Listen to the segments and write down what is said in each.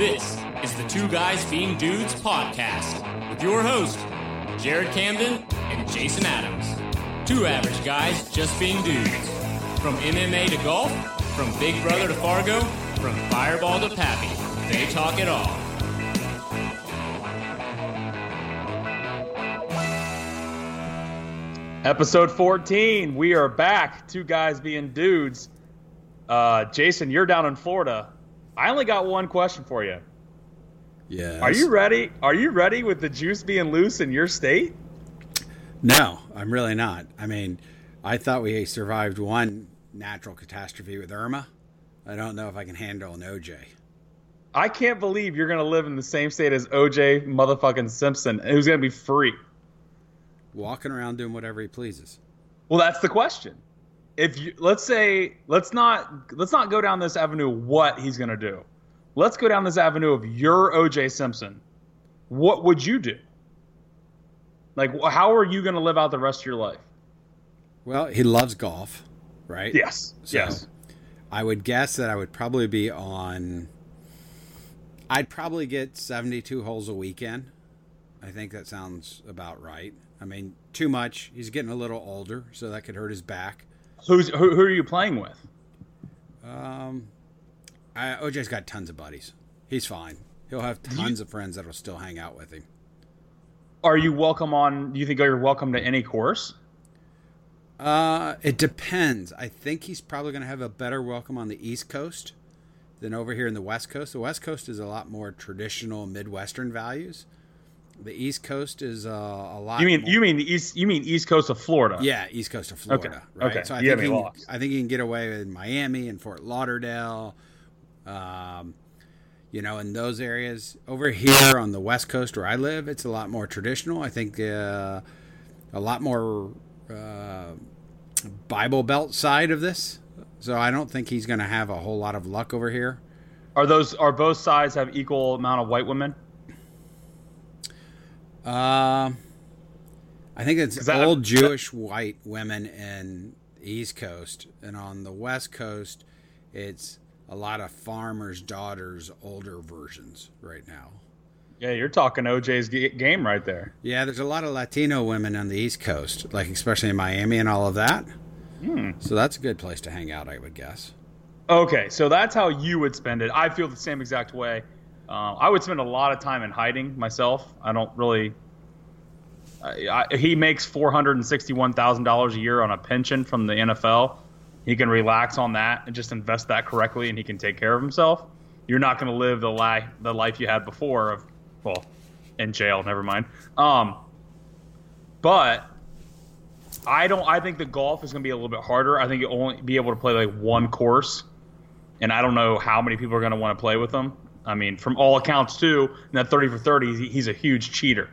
This is the Two Guys Being Dudes podcast with your host, Jared Camden and Jason Adams. Two average guys just being dudes. From MMA to golf, from Big Brother to Fargo, from Fireball to Pappy, they talk it all. Episode 14. We are back. Two guys being dudes. Uh, Jason, you're down in Florida. I only got one question for you. Yeah. Are you ready? Are you ready with the juice being loose in your state? No, I'm really not. I mean, I thought we survived one natural catastrophe with Irma. I don't know if I can handle an OJ. I can't believe you're going to live in the same state as OJ motherfucking Simpson, who's going to be free. Walking around doing whatever he pleases. Well, that's the question. If you let's say let's not let's not go down this avenue what he's going to do. Let's go down this avenue of your OJ Simpson. What would you do? Like how are you going to live out the rest of your life? Well, he loves golf, right? Yes. So yes. I would guess that I would probably be on I'd probably get 72 holes a weekend. I think that sounds about right. I mean, too much. He's getting a little older, so that could hurt his back. Who's who, who are you playing with? Um, I, OJ's got tons of buddies. He's fine. He'll have tons of friends that'll still hang out with him. Are you welcome on? Do you think you're welcome to any course? Uh, it depends. I think he's probably going to have a better welcome on the East Coast than over here in the West Coast. The West Coast is a lot more traditional Midwestern values. The East Coast is uh, a lot. You mean more, you mean the east? You mean East Coast of Florida? Yeah, East Coast of Florida. Okay. Right. Okay. So I You think he, lost. I think he can get away in Miami and Fort Lauderdale. Um, you know, in those areas. Over here on the West Coast where I live, it's a lot more traditional. I think uh, a lot more uh, Bible Belt side of this. So I don't think he's going to have a whole lot of luck over here. Are those are both sides have equal amount of white women? Um, I think it's that- old Jewish white women in East Coast, and on the West Coast, it's a lot of farmers' daughters, older versions right now. Yeah, you're talking OJ's g- game right there. Yeah, there's a lot of Latino women on the East Coast, like especially in Miami and all of that. Hmm. So that's a good place to hang out, I would guess. Okay, so that's how you would spend it. I feel the same exact way. Uh, I would spend a lot of time in hiding myself. I don't really. I, I, he makes four hundred and sixty-one thousand dollars a year on a pension from the NFL. He can relax on that and just invest that correctly, and he can take care of himself. You're not going to live the life the life you had before of, well, in jail. Never mind. Um, but I don't. I think the golf is going to be a little bit harder. I think you'll only be able to play like one course, and I don't know how many people are going to want to play with him. I mean, from all accounts, too, in that thirty for 30, he's a huge cheater.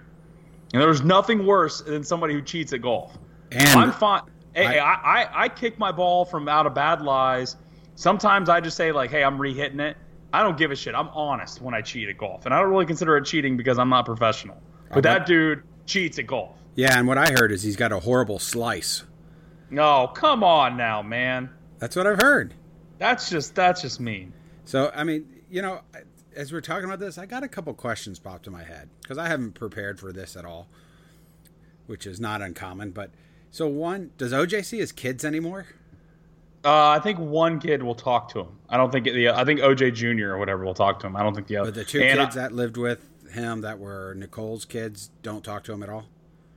And there's nothing worse than somebody who cheats at golf. And I'm fine. Hey, I, I, I kick my ball from out of bad lies. Sometimes I just say like, "Hey, I'm re-hitting it." I don't give a shit. I'm honest when I cheat at golf, and I don't really consider it cheating because I'm not professional. But that dude cheats at golf. Yeah, and what I heard is he's got a horrible slice. No, come on now, man. That's what I've heard. That's just that's just mean. So, I mean, you know, as we're talking about this, I got a couple questions popped in my head because I haven't prepared for this at all, which is not uncommon. But so, one, does OJ see his kids anymore? Uh, I think one kid will talk to him. I don't think the I think OJ Jr. or whatever will talk to him. I don't think the other. But the two and kids I- that lived with him that were Nicole's kids don't talk to him at all?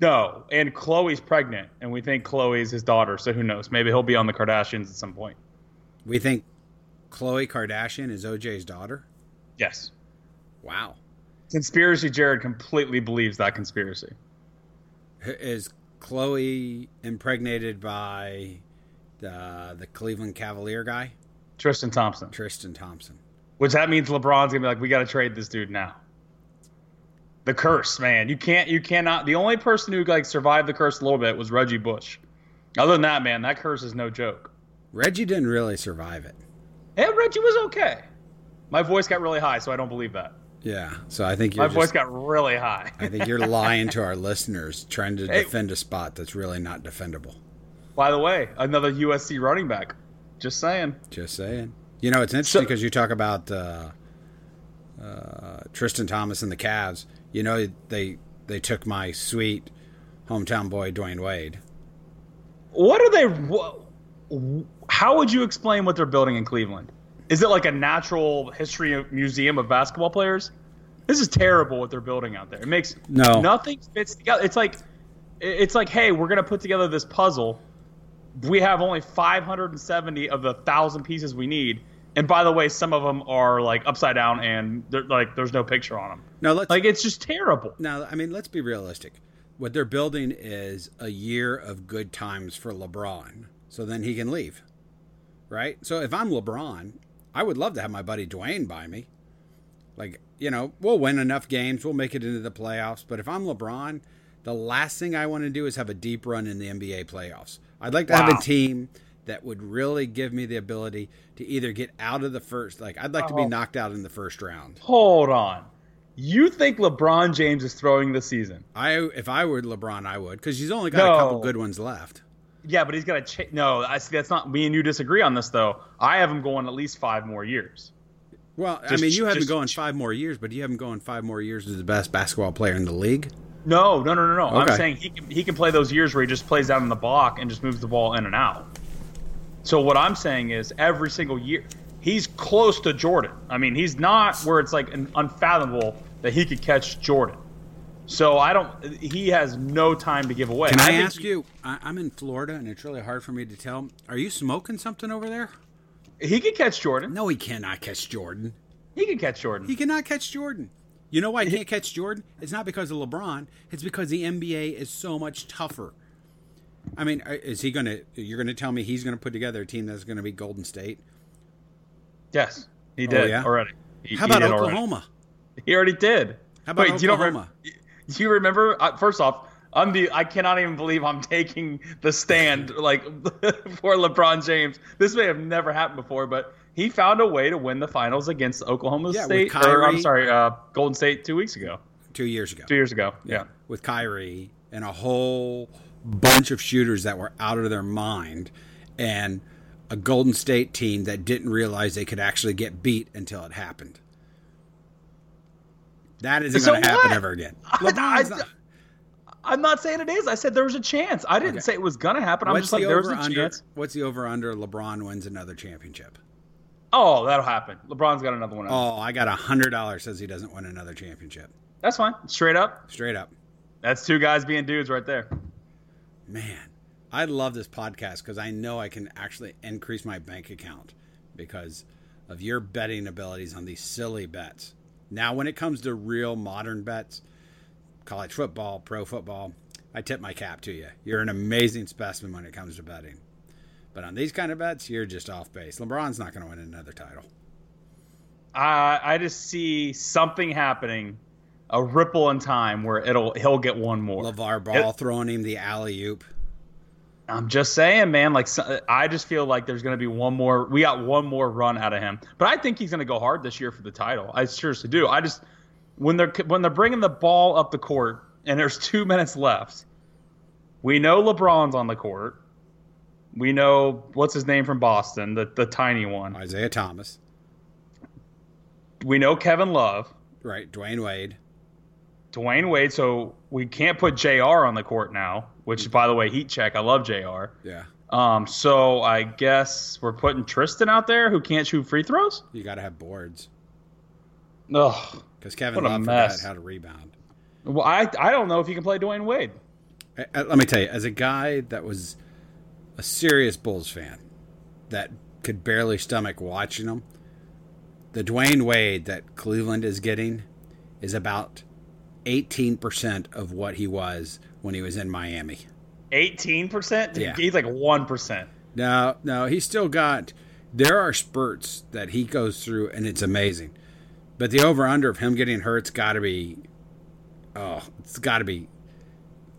no, and Khloé's pregnant, and we think Khloé's his daughter. So who knows? Maybe he'll be on the Kardashians at some point. We think Khloé Kardashian is OJ's daughter? Yes. Wow. Conspiracy Jared completely believes that conspiracy. Is Khloé impregnated by the, the Cleveland Cavalier guy? Tristan Thompson. Tristan Thompson. Which that means LeBron's gonna be like, we got to trade this dude now. The curse, man. You can't. You cannot. The only person who like survived the curse a little bit was Reggie Bush. Other than that, man, that curse is no joke. Reggie didn't really survive it. And Reggie was okay. My voice got really high, so I don't believe that. Yeah, so I think you're My just, voice got really high. I think you're lying to our listeners, trying to Hey. defend a spot that's really not defendable. By the way, another USC running back. Just saying. Just saying. You know, it's interesting So- because you talk about uh, uh, Tristan Thomas and the Cavs. You know, they they took my sweet hometown boy Dwyane Wade. What are they? wha- How would you explain what they're building in Cleveland? Is it like a natural history museum of basketball players? This is terrible what they're building out there. It makes No. nothing fits together. It's like it's like, hey, we're gonna put together this puzzle. We have only 570 of the thousand pieces we need, and by the way, some of them are like upside down and they're like there's no picture on them. No, let's Like it's just terrible. now. I mean, let's be realistic. What they're building is a year of good times for LeBron, so then he can leave, right? So if I'm LeBron, I would love to have my buddy Dwyane by me. Like, you know, we'll win enough games, we'll make it into the playoffs. But if I'm LeBron, the last thing I want to do is have a deep run in the NBA playoffs. I'd like to have a team that would really give me the ability to either get out of the first, like, I'd like to be Oh. knocked out in the first round. Hold on. You think LeBron James is throwing the season? I, if I were LeBron, I would, because he's only got a couple good ones left. Yeah, but he's got to. Ch- no, I see. That's not me and you disagree on this though. I have him going at least five more years. Well, I mean, you have him going five more years, but you have him going five more years as the best basketball player in the league. No, no, no, no, no. Okay. I'm saying he can he can play those years where he just plays down in the block and just moves the ball in and out. So what I'm saying is every single year he's close to Jordan. I mean, he's not where it's like an unfathomable that he could catch Jordan. So I don't. He has no time to give away. Can I, think ask he- you? I, I'm in Florida, and it's really hard for me to tell. Are you smoking something over there? He could catch Jordan. No, he cannot catch Jordan. He could catch Jordan. He cannot catch Jordan. You know why he can't catch Jordan? It's not because of LeBron. It's because the NBA is so much tougher. I mean, uh, is he going to? You're going to tell me he's going to put together a team that's going to be Golden State? yes, he did Oh, yeah? already. He- How about did already. Oklahoma? He already did. How about Wait, you Oklahoma? rem- do you remember? Uh, first off, I'm the. I cannot even believe I'm taking the stand like for LeBron James. This may have never happened before, but he found a way to win the finals against Oklahoma Yeah, State. Or, I'm sorry, uh, Golden State two weeks ago, Two years ago. two years ago. Yeah. with Kyrie and a whole bunch of shooters that were out of their mind, and a Golden State team that didn't realize they could actually get beat until it happened. That isn't So going to happen what? ever again. I- LeBron's I- not- I'm not saying it is. I said there was a chance. I didn't Okay. say it was gonna happen. I'm what's just like the there's a under? chance. What's the over under? LeBron wins another championship. Oh, that'll happen. LeBron's got another one. Oh, I got a hundred dollars says he doesn't win another championship. That's fine. Straight up. Straight up. That's two guys being dudes right there. Man, I love this podcast because I know I can actually increase my bank account because of your betting abilities on these silly bets. Now, when it comes to real modern bets, college football, pro football, I tip my cap to you. You're an amazing specimen when it comes to betting. But on these kind of bets, you're just off base. LeBron's not going to win another title. I I just see something happening, a ripple in time where it'll he'll get one more. LaVar Ball throwing him the alley oop. I'm just saying, man. Like I just feel like there's going to be one more. We got one more run out of him, but I think he's going to go hard this year for the title. I seriously do. I just when they're when they're bringing the ball up the court and there's two minutes left, we know LeBron's on the court. We know what's his name from Boston, the the tiny one. Isaiah Thomas, We know Kevin Love. right? Dwyane Wade. Dwyane Wade, so we can't put JR on the court now, which by the way, heat check. I love JR. Yeah. Um, so I guess we're putting Tristan out there who can't shoot free throws. You got to have boards Ugh. because Kevin Love forgot how to rebound. Well, I I don't know if you can play Dwyane Wade. Uh, uh, Let me tell you, as a guy that was a serious Bulls fan, that could barely stomach watching them, the Dwyane Wade that Cleveland is getting is about 18% of what he was when he was in Miami. Eighteen percent. Yeah. He's like one percent. No, no, he's still got there are spurts that he goes through, and it's amazing. But the over under of him getting hurt's got to be, oh, it's got to be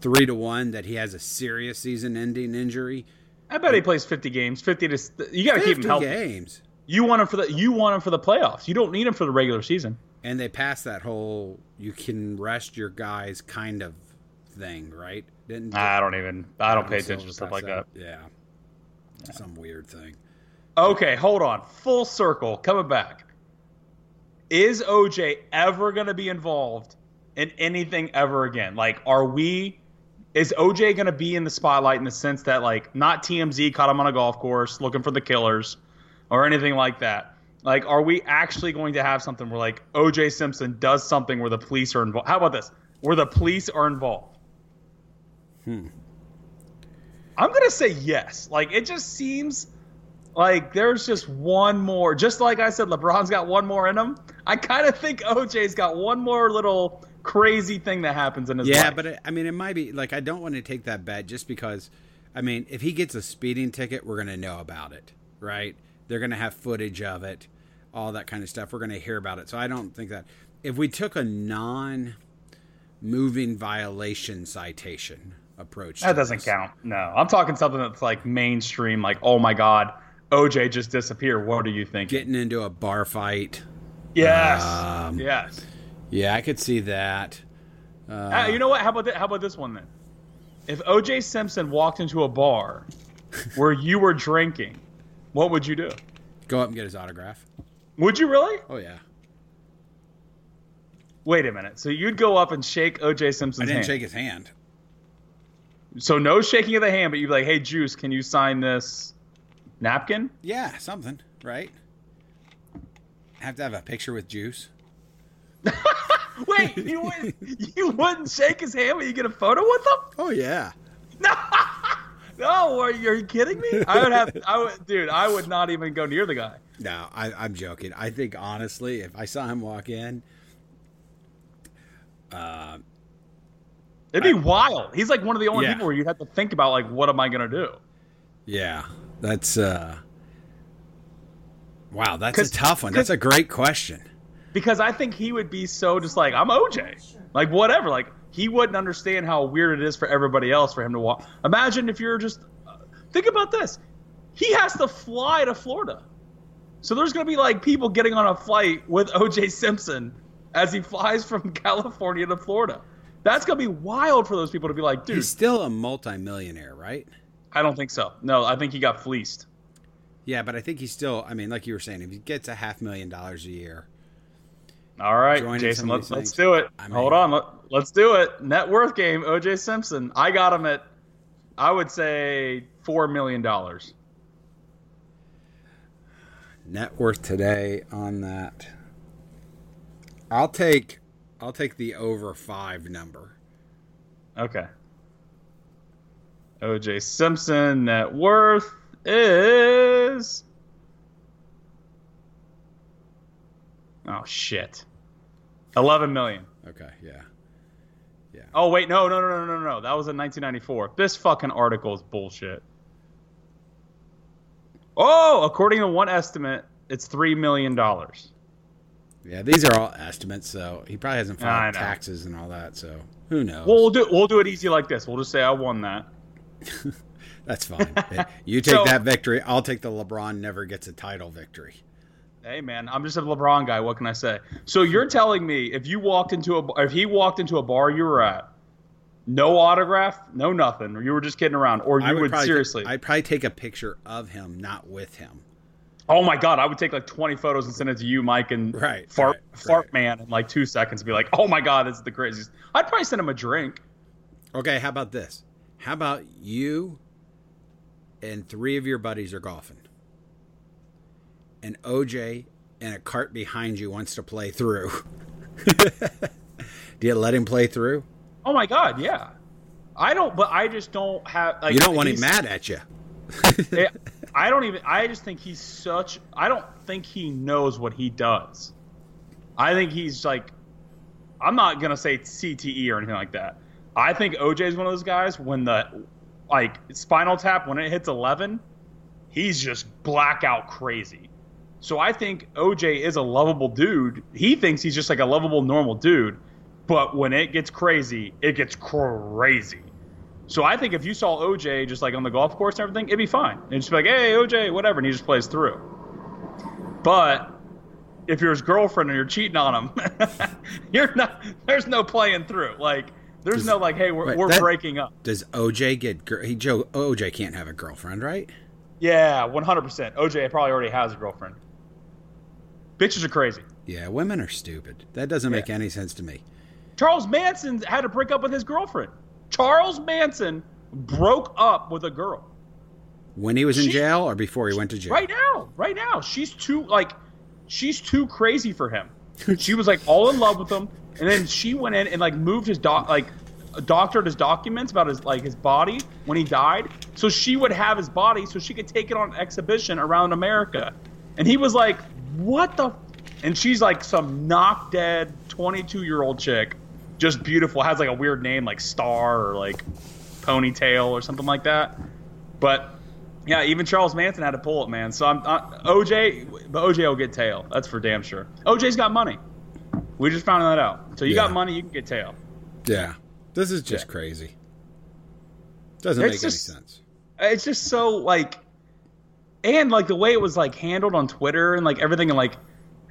three to one that he has a serious season-ending injury. I bet he plays 50 games. 50 to you got to keep him healthy. games, You want him for the you want him for the playoffs. You don't need him for the regular season. and they passed that whole you can rest your guys kind of thing, right? Didn't I don't even. I don't pay attention to stuff like that. Yeah. some weird thing. Okay, hold on. Full circle, coming back. Is OJ ever going to be involved in anything ever again? Like, are we? Is OJ going to be in the spotlight in the sense that, like, not TMZ caught him on a golf course looking for the killers, or anything like that? Like, are we actually going to have something where, like, OJ Simpson does something where the police are involved? How about this? Where the police are involved? Hmm. I'm going to say yes. Like, it just seems like there's just one more. Just like I said, LeBron's got one more in him. I kind of think OJ's got one more little crazy thing that happens in his Yeah, life. but it, I mean, it might be like I don't want to take that bet just because. I mean, if he gets a speeding ticket, we're going to know about it, right? They're going to have footage of it, all that kind of stuff. We're going to hear about it. So I don't think that if we took a non-moving violation citation approach, that doesn't this- count. No, I'm talking something that's like mainstream. Like, oh my god, OJ just disappeared. What are you thinking? Getting into a bar fight, yes, Um, yes. yeah, I could see that. Uh, you know what? How about th- how about this one then? If OJ Simpson walked into a bar where you were drinking, what would you do? Go up and get his autograph. Would you really? Oh yeah, Wait a minute. So you'd go up and shake OJ Simpson's I didn't hand. shake his hand. So no shaking of the hand, but you'd be like, "Hey, Juice, can you sign this napkin?" Yeah, something, right? Have to have a picture with juice. Wait, you wouldn't you wouldn't shake his hand, but you get a photo with him? Oh yeah. No, no, are you, are you kidding me? I would have, I would, dude, I would not even go near the guy. No, I, I'm joking. I think honestly, if I saw him walk in, uh, It'd be wild. He's like one of the only Yeah. people where you'd have to think about like, what am I gonna do? yeah, that's uh, wow, that's a tough one. That's a great question. Because I think he would be so just like, I'm OJ, like whatever. Like he wouldn't understand how weird it is for everybody else for him to walk. Imagine if you're just, uh, think about this. He has to fly to Florida. So there's going to be like people getting on a flight with OJ Simpson as he flies from California to Florida. That's going to be wild for those people to be like, dude, He's still a multimillionaire, right? I don't think so. No, I think he got fleeced. Yeah, but I think he's still. I mean, like you were saying, if he gets a half million dollars a year, All right, Jason, let's, let's do it. I mean- Hold on, let, let's do it. Net worth game, OJ Simpson. I got him at, I would say four million dollars. net worth today on that, I'll take, I'll take the over five number. Okay. OJ Simpson net worth is. Oh shit. Eleven million. Okay, yeah. Yeah. Oh wait, no, no, no, no, no, no. That was in 1994. This fucking article is bullshit. Oh, according to one estimate, it's three million dollars. Yeah, these are all estimates, so he probably hasn't filed taxes and all that. So who knows? Well, we'll do we'll do it easy like this. We'll just say I won that. That's fine. you take So- that victory. I'll take the LeBron never gets a title victory. Hey man, I'm just a LeBron guy. What can I say? So you're telling me if you walked into a if he walked into a bar you were at, no autograph, no nothing, or you were just kidding around, or you I would, probably seriously? I'd probably take a picture of him, not with him. oh my god, I would take like 20 photos and send it to you, Mike, and Right, fart right, fart right. man in like two seconds and be like, oh my god, this is the craziest. I'd probably send him a drink. Okay, how about this? How about you and three of your buddies are golfing, and OJ and a cart behind you wants to play through. Do you let him play through? Oh my god, yeah. I don't, but I just don't have. Like, You don't want him mad at you. I don't even. I just think he's such. I don't think he knows what he does. I think he's like. I'm not gonna say CTE or anything like that. I think OJ is one of those guys when the like spinal tap when it hits 11, he's just blackout crazy. So I think OJ is a lovable dude. He thinks he's just like a lovable normal dude, but when it gets crazy, it gets crazy. So I think if you saw OJ just like on the golf course and everything, it'd be fine. And just be like, hey, OJ, whatever, and he just plays through. But if you're his girlfriend and you're cheating on him, you're not. There's no playing through. Like there's Does- no like, hey, we're, we're that- breaking up. Does OJ get? He Joe OJ can't have a girlfriend, right? Yeah, 100%. OJ probably already has a girlfriend. Bitches are crazy. Yeah, women are stupid. That doesn't make any sense to me. Charles Manson had to break up with his girlfriend. Charles Manson broke up with a girl. When he was in She- jail or before he went to jail? Right now, right now, she's too like, she's too crazy for him. She was like all in love with him, and then she went in and like moved his doc, like doctored his documents about his like his body when he died, so she would have his body, so she could take it on exhibition around America. And he was like, "What the?" And she's like some knock dead twenty two year old chick, just beautiful, has like a weird name like Star or like Ponytail or something like that. But yeah, even Charles Manson had to pull it, man. So I'm uh, OJ, but OJ will get tail. That's for damn sure. OJ's got money. We just found that out. So you Yeah. got money, you can get tail. Yeah. This is just Yeah. crazy. Doesn't It's make just- any sense. It's just so like, and like the way it was like handled on Twitter and like everything, and like,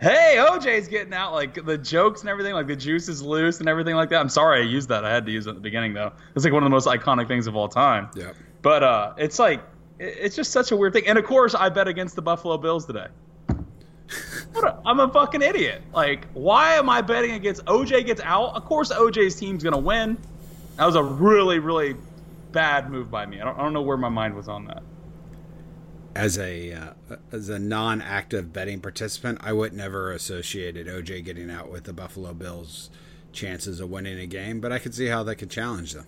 hey, OJ's getting out, like the jokes and everything, like the juice is loose and everything like that. I'm sorry I used that. I had to use it at the beginning though. It's like one of the most iconic things of all time. Yeah. But uh, it's like it's just such a weird thing. And of course, I bet against the Buffalo Bills today. What a, I'm a fucking idiot. Like, why am I betting against OJ gets out? Of course, OJ's team's gonna win. That was a really, really bad move by me. I don't, I don't know where my mind was on that. As a uh, as a non-active betting participant, I would never associated OJ getting out with the Buffalo Bills' chances of winning a game, but I could see how that could challenge them.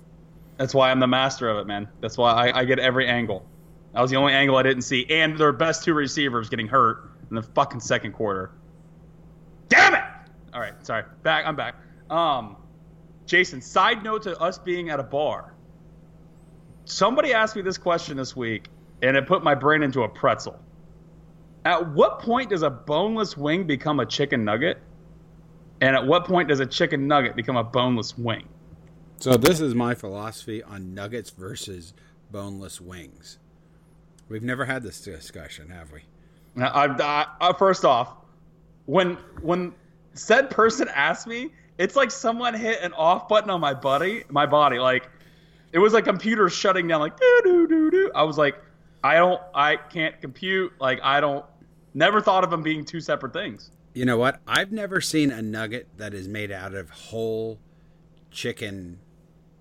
That's why I'm the master of it, man. That's why I, I get every angle. That was the only angle I didn't see. And their best two receivers getting hurt in the fucking second quarter. Damn it! All right, sorry. Back. I'm back. Um, Jason. Side note to us being at a bar. Somebody asked me this question this week, and it put my brain into a pretzel. At what point does a boneless wing become a chicken nugget? And at what point does a chicken nugget become a boneless wing? So this is my philosophy on nuggets versus boneless wings. We've never had this discussion, have we? Now, I, I, first off, when when said person asked me, it's like someone hit an off button on my body, my body. Like it was like computer shutting down. Like doo doo doo doo. I was like, I don't, I can't compute. Like I don't. Never thought of them being two separate things. You know what? I've never seen a nugget that is made out of whole chicken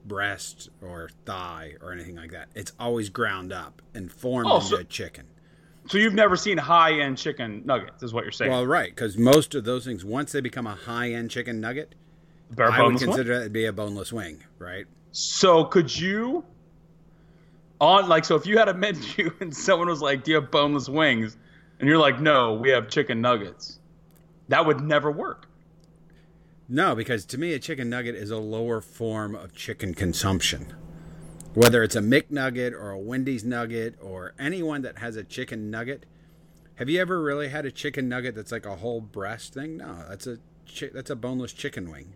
breast or thigh or anything like that. It's always ground up and formed Oh, into so- a chicken. So you've never seen high end chicken nuggets, is what you're saying? Well, right, because most of those things, once they become a high-end chicken nugget, I would consider that to be a boneless wing, right? So could you on like so if you had a menu and someone was like, "Do you have boneless wings?" and you're like, "No, we have chicken nuggets." That would never work. No, because to me, a chicken nugget is a lower form of chicken consumption. Whether it's a McNugget or a Wendy's nugget or anyone that has a chicken nugget, have you ever really had a chicken nugget that's like a whole breast thing? No, that's a chi- that's a boneless chicken wing.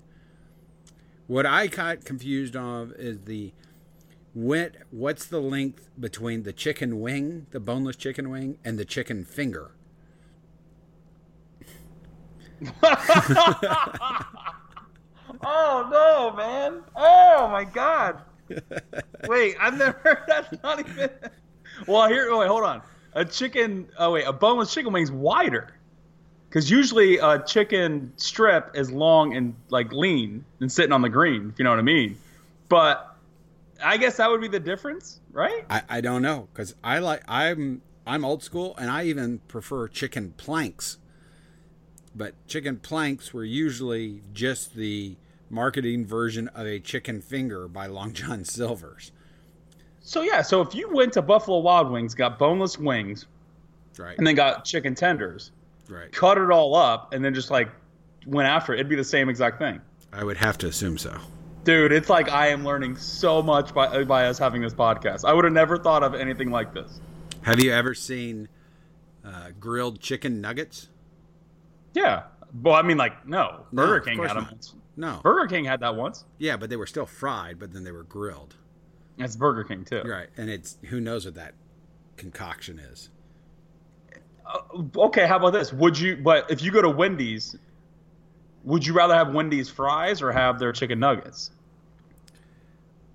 What I got confused of is the what what's the length between the chicken wing, the boneless chicken wing, and the chicken finger? Oh no, man! Oh my god! wait, I've never. That's not even. Well, here. oh, Wait, hold on. A chicken. Oh wait, a boneless chicken wing's wider. Because usually a chicken strip is long and like lean and sitting on the green, if you know what I mean. But I guess that would be the difference, right? I, I don't know because I like I'm I'm old school and I even prefer chicken planks. But chicken planks were usually just the marketing version of a chicken finger by Long John Silver's. So yeah, so if you went to Buffalo Wild Wings, got boneless wings, Right. and then got chicken tenders, right. cut it all up, and then just like went after it, it'd be the same exact thing. I would have to assume so. Dude, it's like I am learning so much by by us having this podcast. I would have never thought of anything like this. Have you ever seen uh, grilled chicken nuggets? Yeah. Well, I mean, like, no. No, Burger of King had them once. No. Burger King had that once. Yeah, but they were still fried, but then they were grilled. That's Burger King too. Right, and it's who knows what that concoction is. Okay, how about this? Would you? But if you go to Wendy's, would you rather have Wendy's fries or have their chicken nuggets?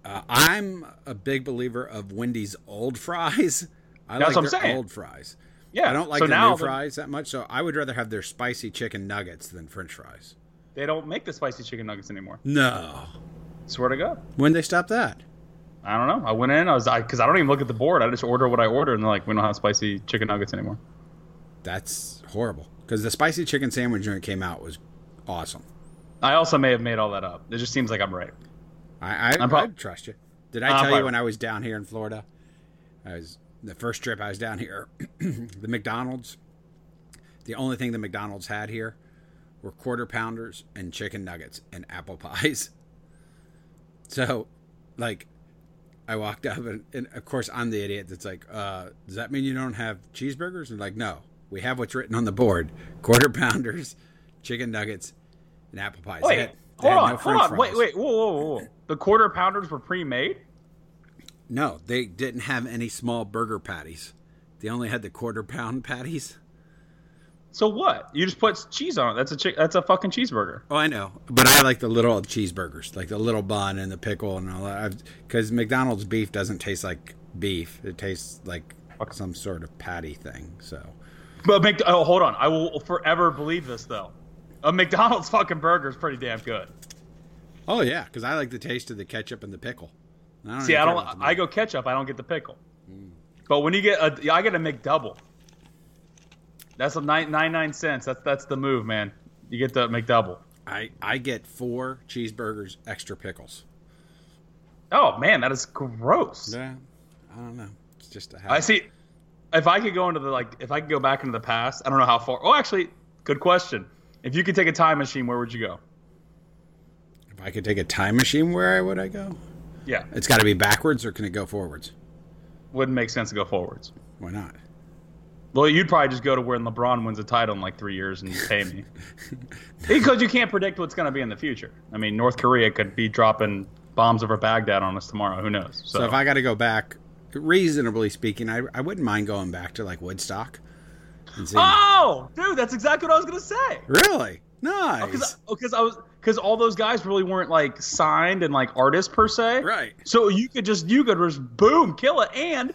Uh, I'm a big believer of Wendy's old fries. I That's like their saying. old fries. Yeah. I don't like so their new fries that much, so I would rather have their spicy chicken nuggets than French fries. They don't make the spicy chicken nuggets anymore. No. Swear to God. When they stop that? I don't know. I went in. I was like, because I, don't even look at the board. I just order what I order, and they're like, "We don't have spicy chicken nuggets anymore." That's horrible. Because the spicy chicken sandwich when it came out was awesome. I also may have made all that up. It just seems like I'm right. I I, I'm prob- I trust you. Did I I'm tell you when I was down here in Florida? I was the first trip I was down here. the McDonald's. The only thing the McDonald's had here were quarter pounders and chicken nuggets and apple pies. So, like, I walked up and, and of course I'm the idiot that's like, uh, does that mean you don't have cheeseburgers? And like, no, we have what's written on the board: quarter pounders, chicken nuggets, and apple pies. They Wait, had- they hold on, no hold on. Wait, fries. wait, whoa, whoa, whoa, whoa. The quarter pounders were pre-made. No, they didn't have any small burger patties. They only had the quarter pound patties. So what? You just put cheese on it. That's a chi- that's a fucking cheeseburger. Oh, I know, but I like the little cheeseburgers, like the little bun and the pickle and all that. Because McDonald's beef doesn't taste like beef; it tastes like some sort of patty thing. So, But Mc- oh, hold on. I will forever believe this though. A McDonald's fucking burger is pretty damn good. oh yeah, because I like the taste of the ketchup and the pickle. I don't See, I don't. I go ketchup. I don't get the pickle. Mm. But when you get a, I get a McDouble. That's a nine nine nine cents. That's that's the move, man. You get the McDouble. I I get four cheeseburgers, extra pickles. Oh man, that is gross. Yeah, I don't know. It's just a habit. I see. If I could go into the like, if I could go back into the past, I don't know how far. Oh, actually, good question. If you could take a time machine, where would you go? If I could take a time machine, where would I go? Yeah, It's got to be backwards, or can it go forwards? wouldn't make sense to go forwards. Why not? Well, you'd probably just go to where LeBron wins a title in like three years and pay me. because you can't predict what's going to be in the future. I mean, North Korea could be dropping bombs over Baghdad on us tomorrow. Who knows? So, So if I got to go back, reasonably speaking, I, I wouldn't mind going back to like Woodstock. Oh, dude, that's exactly what I was going to say. really oh, nice. Oh, because I was because all those guys really weren't like signed and like artists per se. Right. So you could just you could just boom kill it and.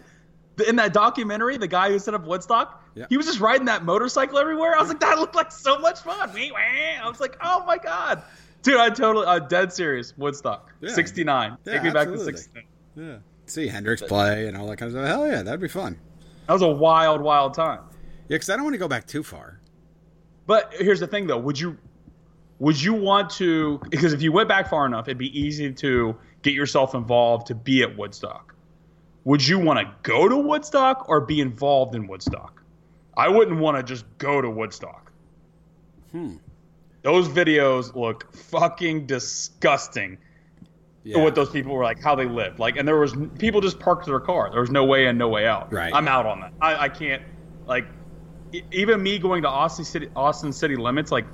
the- In that documentary, the guy who set up Woodstock, Yeah. he was just riding that motorcycle everywhere. I was like, that looked like so much fun. I was like, oh my god, dude, I totally, I'm dead serious. Woodstock, Yeah. '69. Yeah, Take me back to absolutely. '69. yeah. See Hendrix play and all that kind of stuff. Hell yeah, that'd be fun. That was a wild, wild time. Yeah, because I don't want to go back too far. But here's the thing, though. Would you would you want to? Because if you went back far enough, it'd be easy to get yourself involved to be at Woodstock. Would you want to go to Woodstock or be involved in Woodstock? I wouldn't want to just go to Woodstock. Hmm. Those videos look fucking disgusting. Yeah. What those people were like, how they lived, like, and there was people just parked their car. There was no way in, no way out. Right. I'm out on that. I, I can't, like, even me going to Austin City, Austin City limits, like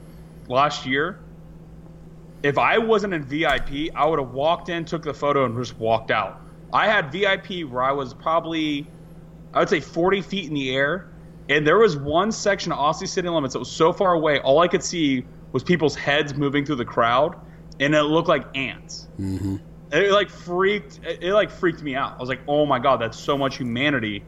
last year. If I wasn't in VIP, I would have walked in, took the photo, and just walked out. I had VIP where I was probably, I would say, 40 feet in the air, and there was one section of Austin City limits that was so far away, all I could see was people's heads moving through the crowd, and it looked like ants. Mm-hmm. It like freaked, it, it like freaked me out. I was like, oh my god, that's so much humanity.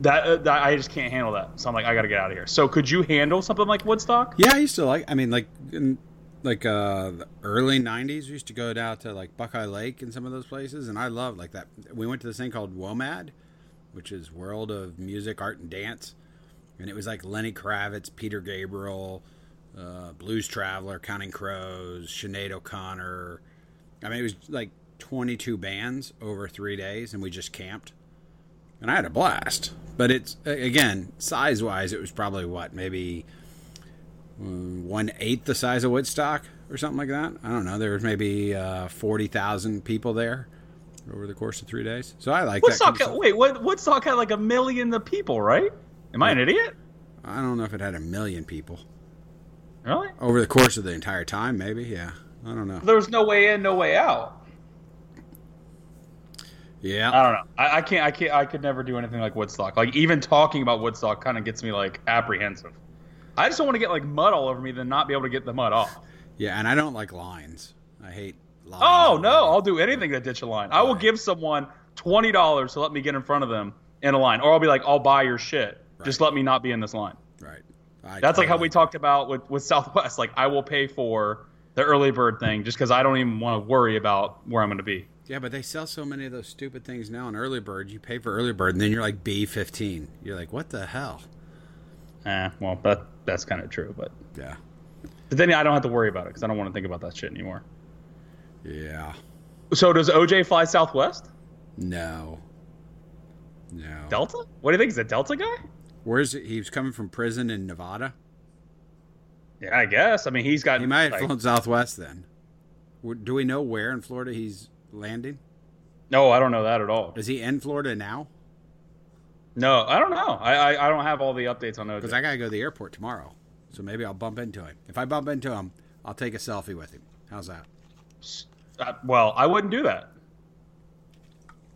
That, uh, that I just can't handle that. So I'm like, I gotta get out of here. So could you handle something like Woodstock? Yeah, I used to like. I mean, like in like uh the early '90s, we used to go down to like Buckeye Lake and some of those places, and I loved like that. We went to this thing called WOMAD, which is World of Music, Art, and Dance, and it was like Lenny Kravitz, Peter Gabriel, uh, Blues Traveler, Counting Crows, Sinead O'Connor. I mean, it was like 22 bands over three days, and we just camped, and I had a blast. But it's again size wise, it was probably what maybe one eighth the size of Woodstock or something like that. I don't know. There was maybe uh, forty thousand people there, over the course of three days. So I like Woodstock. that. kind of wait, what? Woodstock had like a million of people, right? Am I an idiot? I don't know if it had a million people Really? over the course of the entire time. Maybe, yeah. I don't know. There was no way in, no way out. Yeah, I don't know. I, I can't. I can't. I could never do anything like Woodstock. Like even talking about Woodstock kind of gets me like apprehensive. I just don't want to get like mud all over me, then not be able to get the mud off. yeah, and I don't like lines. I hate lines. Oh no, I'll do anything to ditch a line. I will give someone twenty dollars to let me get in front of them in a line, or I'll be like, I'll buy your shit. Just let me not be in this line. Right. I That's like how we talked about with, with Southwest. Like I will pay for the early bird thing just because I don't even want to worry about where I'm going to be. Yeah, but they sell so many of those stupid things now on early bird. You pay for early bird, and then you're like B fifteen. You're like, what the hell? Eh, well, that that's kind of true, but Yeah. but then I don't have to worry about it because I don't want to think about that shit anymore. Yeah. So does OJ fly Southwest? No. No. Delta? What do you think? Is a Delta guy? Where's? He was coming from prison in Nevada. Yeah, I guess. I mean, he's got. He might have like- flown Southwest then. Do we know where in Florida he's landing? No, I don't know that at all. Is he in Florida now? No, I don't know. I I, I don't have all the updates on those Because I gotta go to the airport tomorrow, so maybe I'll bump into him. If I bump into him, I'll take a selfie with him. How's that? Uh, well, I wouldn't do that.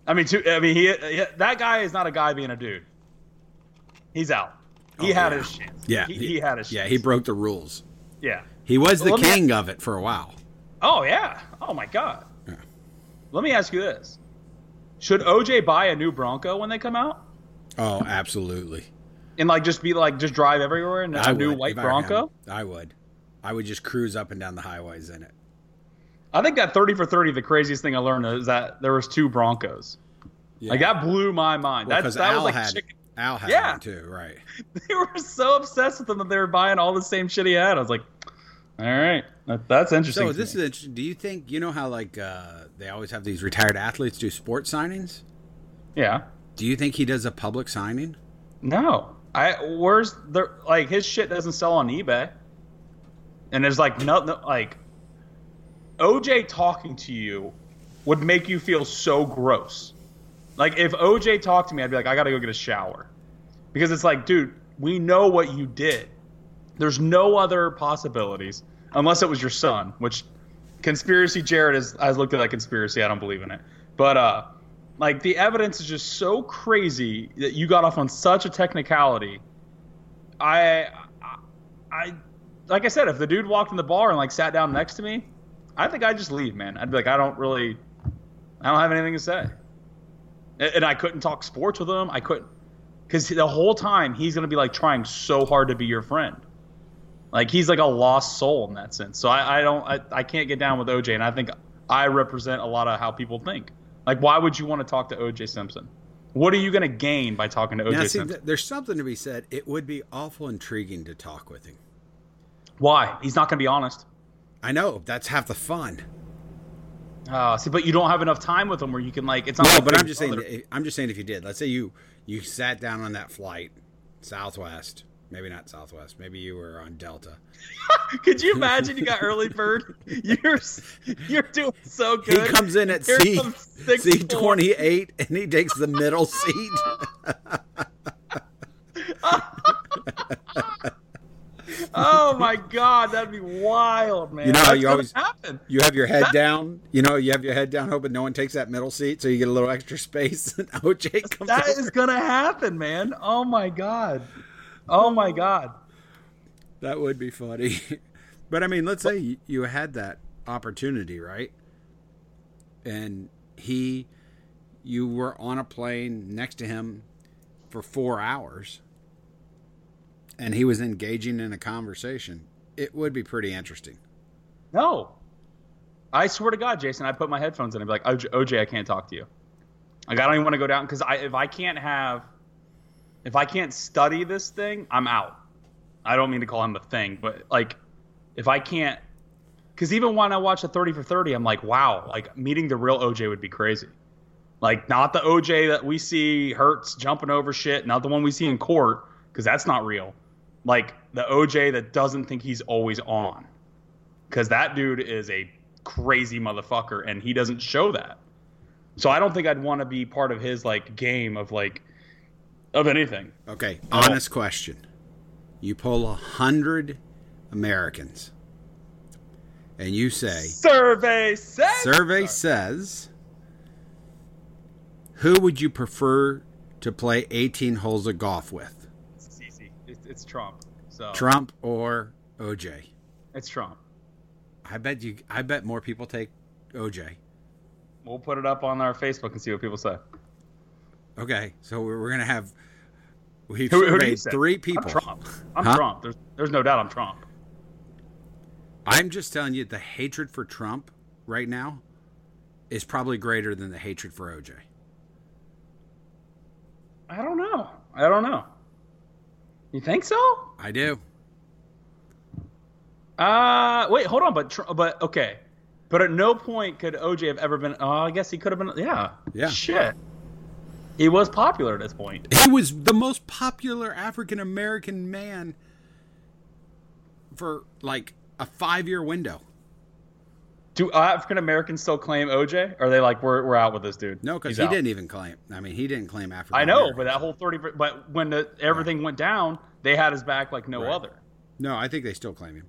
I mean, I mean, he, he that guy is not a guy being a dude. He's out. He Oh, had yeah. his chance. Yeah, he, he had his. Yeah, he broke the rules. Yeah. He was the Well, let me- king of it for a while. Oh yeah. Oh my god. Let me ask you this: Should OJ buy a new Bronco when they come out, Oh, absolutely. and like just be like just drive everywhere in a I new would, white if I. Bronco? I would. I would just cruise up and down the highways in it. I think that thirty for thirty. The craziest thing I learned is that there was two Broncos. Yeah. Like that blew my mind. That because that Al was like had chicken. Al had Yeah. too, right? They were so obsessed with them that they were buying all the same shit he had. I was like, all right, that, that's interesting. So this me. is interesting. Do you think you know how like uh, they always have these retired athletes do sports signings? yeah. Do you think he does a public signing? No, I where's the like his shit doesn't sell on eBay, and there's like nothing no like OJ talking to you would make you feel so gross. Like if OJ talked to me, I'd be like, I gotta go get a shower, because it's like, dude, we know what you did. There's no other possibilities unless it was your son, which conspiracy Jared has, has looked at that conspiracy. I don't believe in it, but uh, like the evidence is just so crazy that you got off on such a technicality. I, I, I like I said, if the dude walked in the bar and like sat down next to me, I think I'd just leave, man. I'd be like, I don't really, I don't have anything to say, and, and I couldn't talk sports with him. I couldn't, because the whole time he's gonna be like trying so hard to be your friend. Like he's like a lost soul in that sense. So I, I don't I, I can't get down with OJ, and I think I represent a lot of how people think. Like, why would you want to talk to OJ Simpson? What are you going to gain by talking to OJ Now, see, Simpson? th- there's something to be said. It would be awful intriguing to talk with him. why? He's not going to be honest. I know that's half the fun. Uh, see, but you don't have enough time with him where you can like. It's not. No, like but I'm just saying. If- I'm just saying if you did, let's say you you sat down on that flight, Southwest, maybe not Southwest, maybe you were on Delta. Could you imagine you got early bird? You're you're doing so good. He comes in at Here C C twenty eight and he takes the middle seat. Oh my god, that'd be wild, man. You know how That's you always- happen. You have your head That- down. You know, you have your head down, hoping no one takes that middle seat, so you get a little extra space. And OJ comes That over. is gonna happen, man. Oh my god. Oh my god. That would be funny. But I mean, let's say you- had that opportunity, right? And he, you were on a plane next to him for four hours, and he was engaging in a conversation. It would be pretty interesting. No. I swear to God, Jason, I put my headphones in and be like, OJ, OJ, I can't talk to you. Like, I don't even want to go down because I, if I can't have, if I can't study this thing, I'm out. I don't mean to call him a thing, but like, if I can't, because even when I watch a 30 for 30, I'm like, wow, like meeting the real OJ would be crazy. Like, not the OJ that we see Hertz jumping over shit, not the one we see in court, because that's not real. Like, the OJ that doesn't think he's always on because that dude is a crazy motherfucker and he doesn't show that. So I don't think I'd want to be part of his like game of like of anything. Okay, honest question. You pull a hundred Americans, and you say Survey says. survey says, who would you prefer to play 18 holes of golf with, It's easy. It's, it's Trump. So Trump or OJ? it's Trump. I bet you. I bet more people take OJ. We'll put it up on our Facebook and see what people say. Okay, so we're, we're gonna have we've Who, who do you surveyed say? three I'm people. Trump. I'm Huh? Trump. There's there's no doubt I'm Trump. I'm just telling you, the hatred for Trump right now is probably greater than the hatred for OJ. I don't know. I don't know. You think so? I do. Uh, wait, hold on. But but okay, but at no point could OJ have ever been. Oh, I guess he could have been. Yeah. Yeah. Shit. He was popular at this point. He was the most popular African American man for like a five year window. Do African Americans still claim OJ? Or are they like we're we're out with this dude? No, because he out. didn't even claim. I mean, he didn't claim African. I know, but that whole thirty. But when the, everything went down, they had his back like no Right. other. No, I think they still claim him.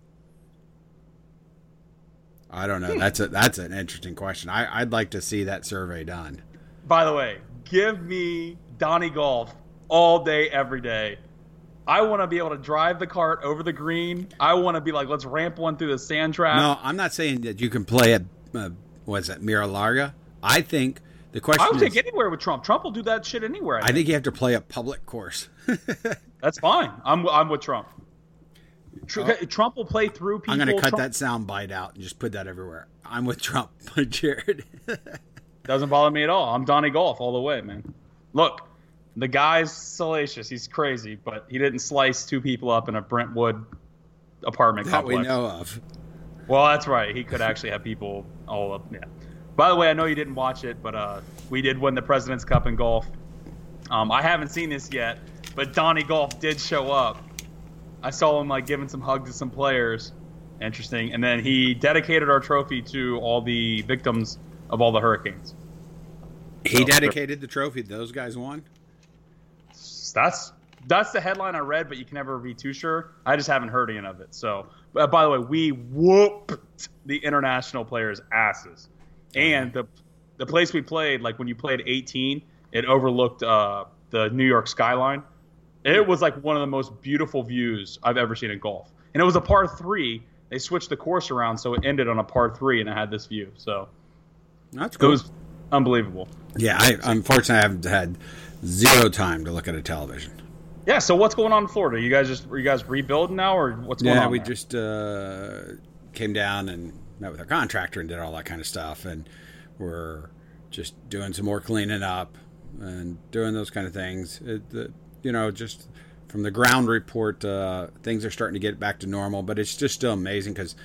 I don't know. That's a that's an interesting question. I, I'd like to see that survey done. By the way, give me Donnie Golf all day, every day. I want to be able to drive the cart over the green. I want to be like, let's ramp one through the sand trap. No, I'm not saying that you can play at uh, what's that Mar-a-Lago. I think the question I would is, take anywhere with Trump. Trump will do that shit anywhere. I, I think you have to play a public course. that's fine. I'm I'm with Trump. Tr- Trump will play through people. I'm going to cut Trump that sound bite out and just put that everywhere. I'm with Trump, Jared. doesn't bother me at all. I'm Donnie Golf all the way, man. Look, the guy's salacious. He's crazy, but he didn't slice two people up in a Brentwood apartment that we know of. Well, that's right. He could actually have people all up. Yeah. By the way, I know you didn't watch it, but uh, we did win the President's Cup in golf. Um, I haven't seen this yet, but Donnie Golf did show up. I saw him like giving some hugs to some players. Interesting. And then he dedicated our trophy to all the victims of all the hurricanes. He dedicated the trophy. Those guys won. That's that's the headline I read, but you can never be too sure. I just haven't heard any of it. So, uh, by the way, we whooped the international players' asses, and the the place we played, like when you played 18, it overlooked uh, the New York skyline. It was like one of the most beautiful views I've ever seen in golf, and it was a par three. They switched the course around, so it ended on a par three, and it had this view. So That's it was unbelievable. yeah, I unfortunately I haven't had zero time to look at a television. Yeah. So what's going on in Florida? You guys just are you guys rebuilding now, or what's going Yeah, on? Yeah, we there? just uh, came down and met with our contractor and did all that kind of stuff, and we're just doing some more cleaning up and doing those kind of things. It, the, you know, just from the ground report, uh, things are starting to get back to normal, but it's just still amazing because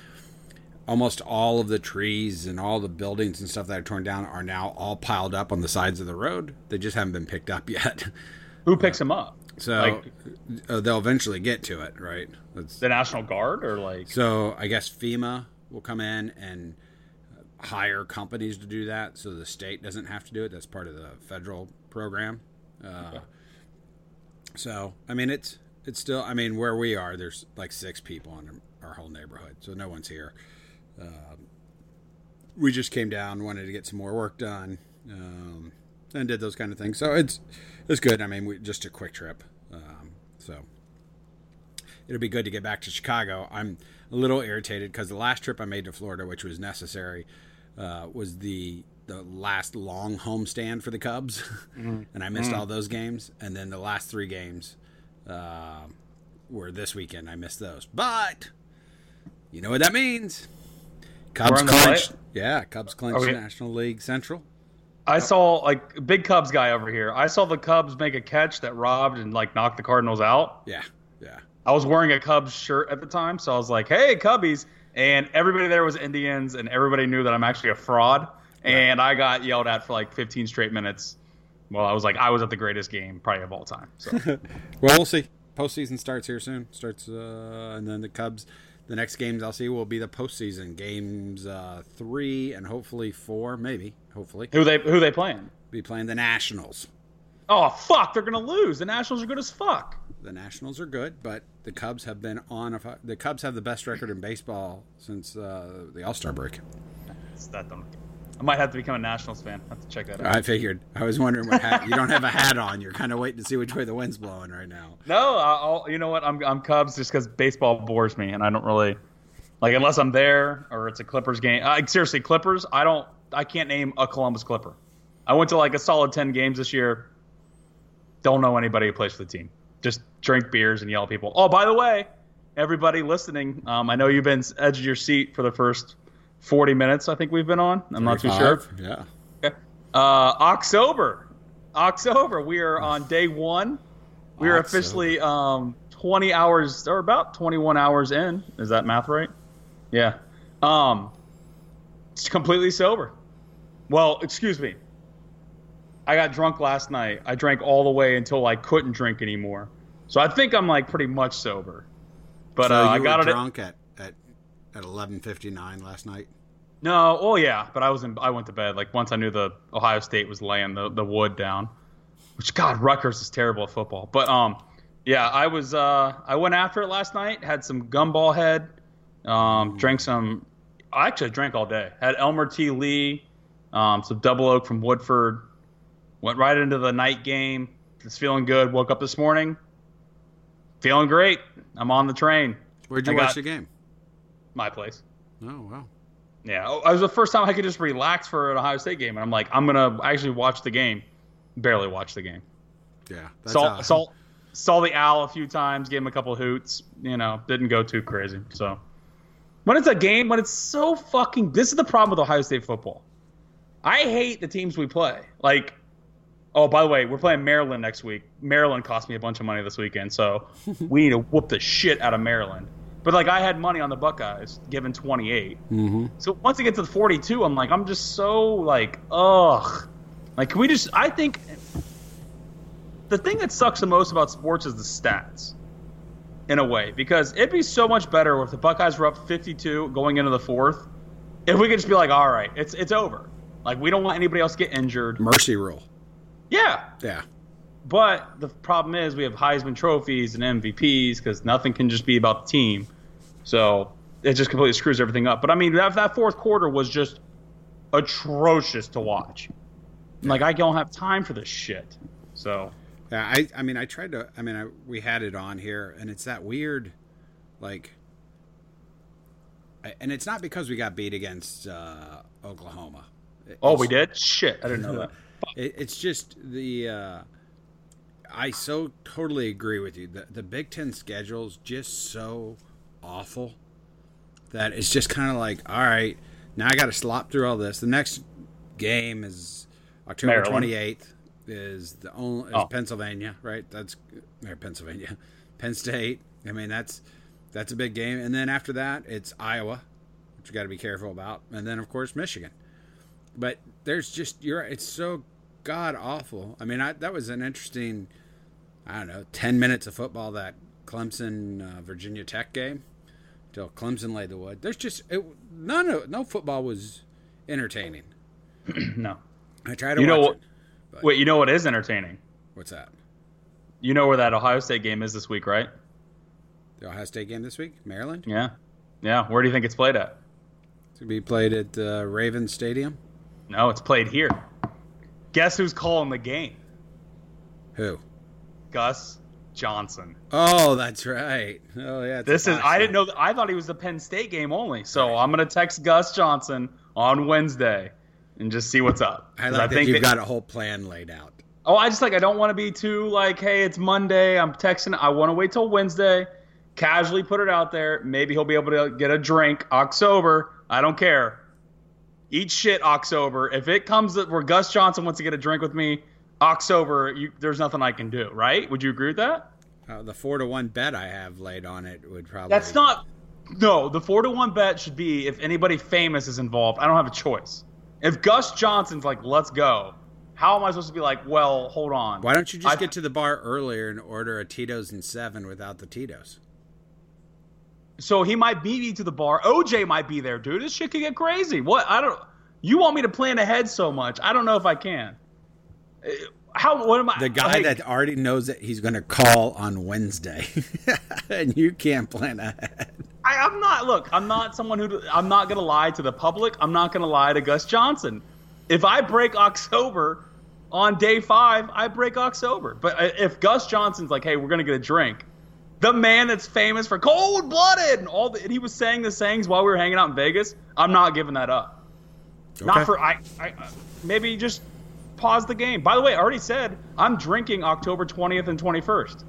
almost all of the trees and all the buildings and stuff that are torn down are now all piled up on the sides of the road. They just haven't been picked up yet. Who picks them up? So Like- uh, they'll eventually get to it, right? That's, The National Guard or like so I guess FEMA will come in and hire companies to do that, so the state doesn't have to do it. That's part of the federal program. Uh, So I mean, it's it's still. I mean, where we are, there's like six people in our whole neighborhood, so no one's here. Um, we just came down, wanted to get some more work done, um, and did those kind of things. So it's it's good. I mean, we, just a quick trip. Um, so it'll be good to get back to Chicago. I'm a little irritated because the last trip I made to Florida, which was necessary, uh, was the the last long homestand for the Cubs, and I missed all those games. And then the last three games uh, were this weekend. I missed those, but you know what that means. Cubs clinched. Yeah, Cubs clinched Okay. National League Central. I saw like big Cubs guy over here. I saw the Cubs make a catch that robbed and like knocked the Cardinals out. Yeah, yeah. I was wearing a Cubs shirt at the time, so I was like, "Hey, Cubbies!" And everybody there was Indians, and everybody knew that I'm actually a fraud. And I got yelled at for like 15 straight minutes. Well, I was like, I was at the greatest game probably of all time. So Well, we'll see. Postseason starts here soon. Starts, uh, and then the Cubs. The next games I'll see will be the postseason games uh, three and hopefully four, maybe hopefully Who they who they playing? be playing the Nationals. Oh fuck, they're gonna lose. The Nationals are good as fuck. The Nationals are good, but the Cubs have been on. A, the Cubs have the best record in baseball since uh, the All Star break. That dumb. I might have to become a Nationals fan. I have to check that out. I figured. I was wondering what hat. You don't have a hat on. You're kind of waiting to see which way the wind's blowing right now. No, I'll, you know what? I'm I'm Cubs just because baseball bores me, and I don't really like unless I'm there or it's a Clippers game. Like seriously, Clippers. I don't. I can't name a Columbus Clipper. I went to like a solid ten games this year. Don't know anybody who plays for the team. Just drink beers and yell at people. Oh, by the way, everybody listening, um, I know you've been edge of your seat for the first 40 minutes. I think we've been on. I'm not too sure. Yeah. Okay. Uh, October. October. We are on day one. We are officially um, 20 hours or about 21 hours in. Is that math right? Yeah. Um, it's completely sober. Well, excuse me. I got drunk last night. I drank all the way until I couldn't drink anymore. So I think I'm like pretty much sober. But so uh, I got were it. drunk at at at 11:59 last night. No, oh yeah, but I was in. I went to bed like once I knew the Ohio State was laying the, the wood down, which God Rutgers is terrible at football. But um, yeah, I was. Uh, I went after it last night. Had some Gumballhead. Um, drank some. I actually drank all day. Had Elmer T. Lee, um, some double oak from Woodford. Went right into the night game. Just feeling good. Woke up this morning. Feeling great. I'm on the train. Where'd you I watch got- the game? My place. Oh wow. Yeah, oh, it was the first time I could just relax for an Ohio State game, and I'm like, I'm gonna actually watch the game. Barely watch the game. Yeah. That's uh, Saw saw saw the owl a few times, gave him a couple hoots. You know, didn't go too crazy. So when it's a game, when it's so fucking, this is the problem with Ohio State football. I hate the teams we play. Like, oh, by the way, we're playing Maryland next week. Maryland cost me a bunch of money this weekend, so we need to whoop the shit out of Maryland. But like, I had money on the Buckeyes, given 28. Mhm. So once it gets to the 42, I'm like, I'm just so like, ugh. Like, can we just? I think the thing that sucks the most about sports is the stats, in a way, because it'd be so much better if the Buckeyes were up 52 going into the fourth. If we could just be like, all right, it's it's over. Like, we don't want anybody else to get injured. Mercy rule. Yeah, Yeah. but the problem is we have Heisman trophies and MVPs because nothing can just be about the team. So it just completely screws everything up. But I mean, that, that fourth quarter was just atrocious to watch. Like I don't have time for this shit. So Yeah, I, I mean, I tried to. I mean, I, we had it on here, and it's that weird, like, and it's not because we got beat against uh, Oklahoma. Oh, we did shit. I didn't know that. It, it's just the. Uh, I so totally agree with you. The the Big Ten schedule's just so awful that it's just kind of like, all right, now I got to slop through all this. The next game is October twenty eighth. Is the only is Oh. Pennsylvania, right? That's Pennsylvania, Penn State. I mean, that's that's a big game, and then after that, it's Iowa, which you got to be careful about, and then of course Michigan but there's just you're it's so god awful. I mean, I, that was an interesting, I don't know, ten minutes of football that Clemson uh, Virginia Tech game till Clemson laid the wood. There's just it, none of no football was entertaining. No. I tried to You know what? it. Wait, you know what is entertaining? What's that? You know where that Ohio State game is this week, right? The Ohio State game this week, Maryland. Yeah. Yeah. Where do you think it's played at? It's gonna be played at uh, Ravens Stadium. No, it's played here. Guess who's calling the game? Who? Gus Johnson. Oh, that's right. Oh yeah. This is I didn't know that, I thought he was the Penn State game only. So I'm gonna text Gus Johnson on Wednesday and just see what's up. I like that you've that- got a whole plan laid out. Oh, I just like I don't want to be too like, hey, it's Monday. I'm texting. I want to wait till Wednesday. Casually put it out there. Maybe he'll be able to get a drink. October. I don't care. Eat shit, October. If it comes where Gus Johnson wants to get a drink with me, October, you, there's nothing I can do. Right? Would you agree with that? Uh, the four to one bet I have laid on it would probably. That's not. No, the four to one bet should be if anybody famous is involved. I don't have a choice. If Gus Johnson's like, let's go, how am I supposed to be like, well, hold on? Why don't you just I- get to the bar earlier and order a Tito's and seven without the Tito's? So he might beat me to the bar. OJ might be there, dude. This shit could get crazy. What? I don't. You want me to plan ahead so much? I don't know if I can. Uh, How? What am I? The guy hey, that already knows that he's going to call on Wednesday, and you can't plan ahead. I, I'm not. Look, I'm not someone who. I'm not gonna lie to the public. I'm not gonna lie to Gus Johnson. If I break October on day five, I break October. But uh, if Gus Johnson's like, "Hey, we're gonna get a drink," the man that's famous for cold blooded and all, the, and he was saying the sayings while we were hanging out in Vegas. I'm not giving that up. Okay. Not for I, I. Maybe just pause the game. By the way, I already said I'm drinking October 20th and 21st.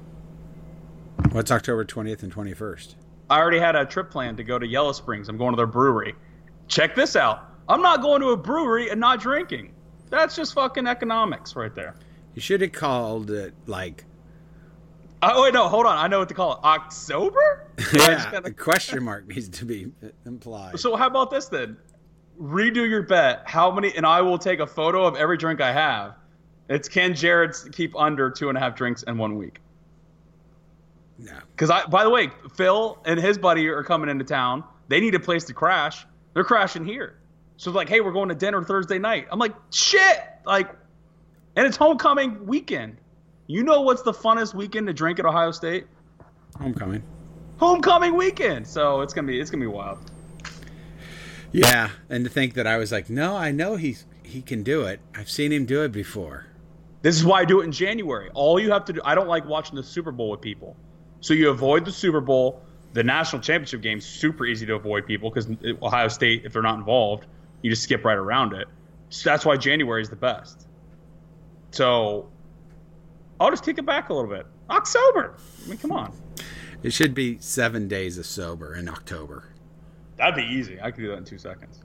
What's October 20th and 21st? I already had a trip planned to go to Yellow Springs. I'm going to their brewery. Check this out. I'm not going to a brewery and not drinking. That's just fucking economics right there. You should have called it like Oh wait, no, hold on. I know what to call it. October? Yeah, gotta- a question mark needs to be implied. So how about this then? Redo your bet. How many? And I will take a photo of every drink I have. It's can Jared keep under two and a half drinks in one week? no. Because I, by the way, Phil and his buddy are coming into town. They need a place to crash. They're crashing here. So it's like, hey, we're going to dinner Thursday night. I'm like, shit. Like, and it's homecoming weekend. You know what's the funnest weekend to drink at Ohio State? Homecoming. Homecoming weekend. So it's gonna be it's gonna be wild. Yeah, and to think that I was like, no, I know he's he can do it. I've seen him do it before. This is why I do it in January. All you have to do. I don't like watching the Super Bowl with people. So you avoid the Super Bowl. The national championship game's super easy to avoid people because Ohio State, if they're not involved, you just skip right around it. So that's why January is the best. So I'll just take it back a little bit. October. I mean, come on. It should be seven days of sober in October. That'd be easy. I could do that in two seconds.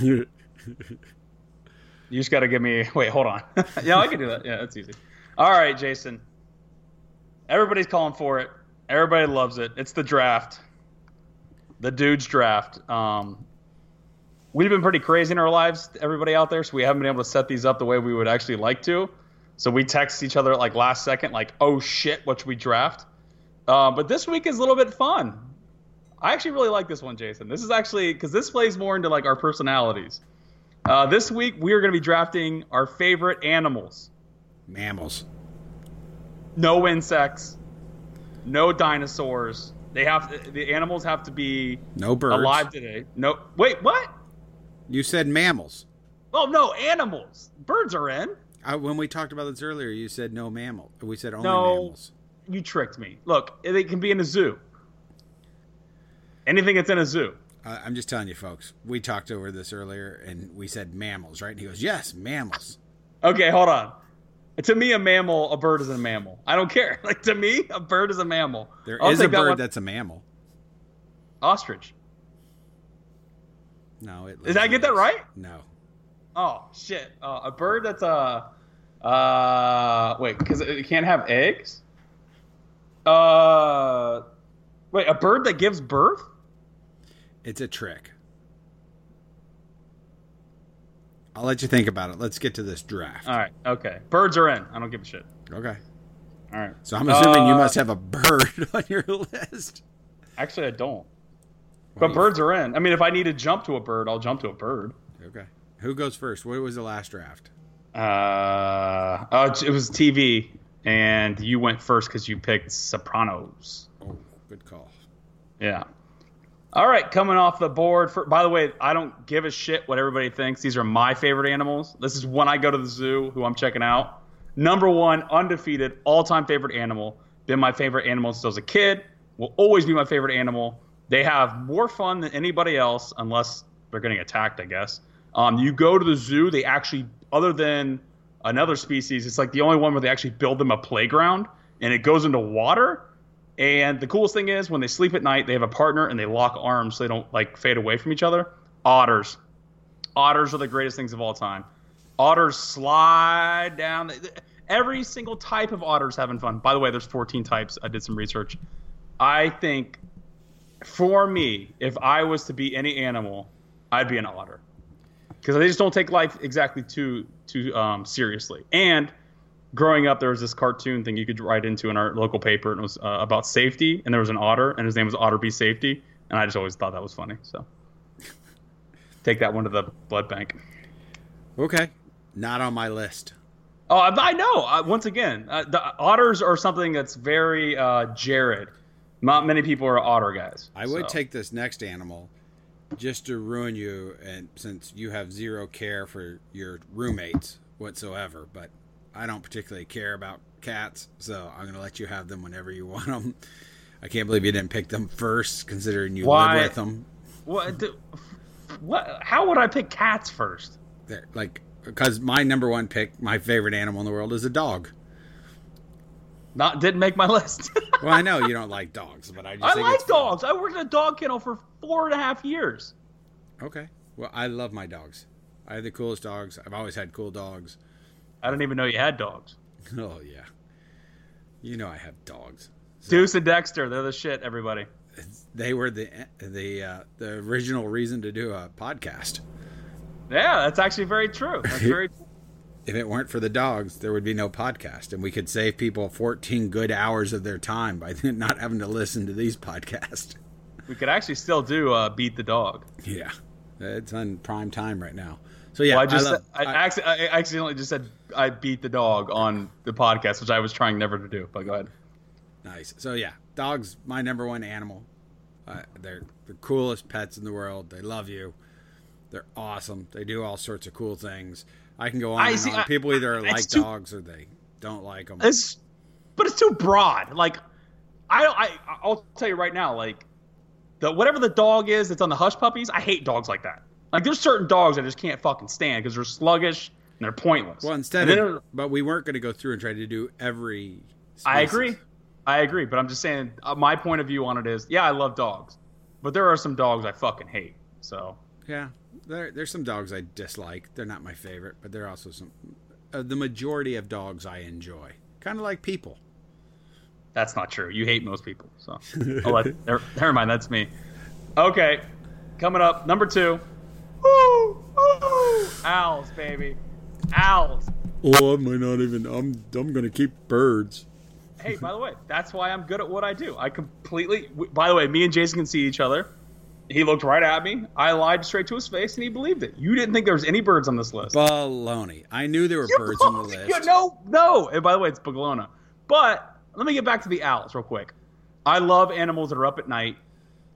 You just got to give me. Wait, hold on. yeah, I can do that. Yeah, that's easy. All right, Jason. Everybody's calling for it. Everybody loves it. It's the draft. The dude's draft. Um, we've been pretty crazy in our lives, everybody out there, so we haven't been able to set these up the way we would actually like to. So we text each other like last second, like, "Oh shit, what should we draft?" Uh, but this week is a little bit fun. I actually really like this one, Jason. This is actually because this plays more into like our personalities. Uh, this week we are going to be drafting our favorite animals. Mammals. No insects, no dinosaurs. They have the animals have to be No birds. alive today. No, wait, what? You said mammals. Oh no, animals. Birds are in. I, when we talked about this earlier, you said no mammal. We said only No. mammals. You tricked me. Look, they can be in a zoo. Anything that's in a zoo. Uh, I'm just telling you, folks. We talked over this earlier, and we said mammals, right? And he goes, "Yes, mammals." Okay, hold on. To me, a mammal, a bird is a mammal. I don't care. Like to me, a bird is a mammal. There is I'll a take that bird that's a mammal. ostrich. No, it. Did I get that right? No. Oh shit! Uh, a bird that's a uh wait because it can't have eggs. Uh, wait, a bird that gives birth? It's a trick. I'll let you think about it. Let's get to this draft. All right, okay. Birds are in. I don't give a shit. Okay. All right. So I'm assuming you Uh, must have a bird on your list. Actually, I don't. What But do you- birds are in. I mean, if I need to jump to a bird, I'll jump to a bird. Okay. Who goes first? What was the last draft? Uh, oh, it was TV, and you went first because you picked Sopranos. Oh, good call. Yeah. All right, coming off the board. For by the way, I don't give a shit what everybody thinks. These are my favorite animals. This is when I go to the zoo, who I'm checking out. Number one, undefeated, all-time favorite animal. Been my favorite animal since I was a kid. Will always be my favorite animal. They have more fun than anybody else, unless they're getting attacked, I guess. Um, you go to the zoo, they actually, other than another species, it's like the only one where they actually build them a playground, and it goes into water. And the coolest thing is when they sleep at night, they have a partner and they lock arms so they don't like fade away from each other. Otters. Otters are the greatest things of all time. Otters slide down. Every single type of otters having fun. By the way, there's 14 types. I did some research. I think for me, if I was to be any animal, I'd be an otter because they just don't take life exactly too too um, seriously. And growing up, there was this cartoon thing you could write into in our local paper, and it was uh, about safety. And there was an otter, and his name was Otter Be Safety. and I just always thought that was funny. So take that one to the blood bank. Okay, not on my list. Oh, I I know. Uh, once again, uh, the otters are something that's very uh, Jared. Not many people are otter guys. I would take this next animal just to ruin you, and since you have zero care for your roommates whatsoever, but I don't particularly care about cats, so I'm going to let you have them whenever you want them. I can't believe you didn't pick them first, considering you Why? live with them. What? do- what? How would I pick cats first? They're like because my number one pick, my favorite animal in the world, is a dog. Not didn't make my list. Well, I know you don't like dogs, but I just I like it's fun. dogs. I worked in a dog kennel for four and a half years. Okay, well, I love my dogs. I have the coolest dogs. I've always had cool dogs. I didn't even know you had dogs. Oh yeah, you know I have dogs. Deuce and Dexter, they're the shit. Everybody. They were the the uh, the original reason to do a podcast. Yeah, that's actually very true. That's very. If it weren't for the dogs, there would be no podcast, and we could save people 14 good hours of their time by not having to listen to these podcasts. we could actually still do uh, beat the dog. Yeah, it's on prime time right now. So yeah, well, I just love- I, I- I accidentally just said I beat the dog on the podcast, which I was trying never to do. But go ahead. Nice. So yeah, dogs, my number one animal. Uh, they're the coolest pets in the world. They love you. They're awesome. They do all sorts of cool things. I can go on I and see, on. I- People either like too- dogs or they don't like them. It's, but it's too broad. Like, I don't. I I'll tell you right now. Like, the whatever the dog is that's on the hush puppies, I hate dogs like that. Like, there's certain dogs I just can't fucking stand because they're sluggish and they're pointless. Well, instead of, but we weren't going to go through and try to do every. I agree. I agree, but I'm just saying uh, my point of view on it is, yeah, I love dogs, but there are some dogs I fucking hate. So Yeah, there, there's some dogs I dislike. They're not my favorite, but there are also some. Uh, the majority of dogs I enjoy, kind of like people. that's not true. You hate most people. So let, never, never mind. That's me. Okay, coming up number two. Woo, woo, owls, baby, owls. Oh, I might not even. I'm. I'm going to keep birds. Hey, by the way, that's why I'm good at what I do. I completely. By the way, me and Jason can see each other. He looked right at me. I lied straight to his face, and he believed it. You didn't think there was any birds on this list. Baloney. I knew there were You birds on the list. you- no, no. And by the way, it's Baglona. But let me get back to the owls real quick. I love animals that are up at night,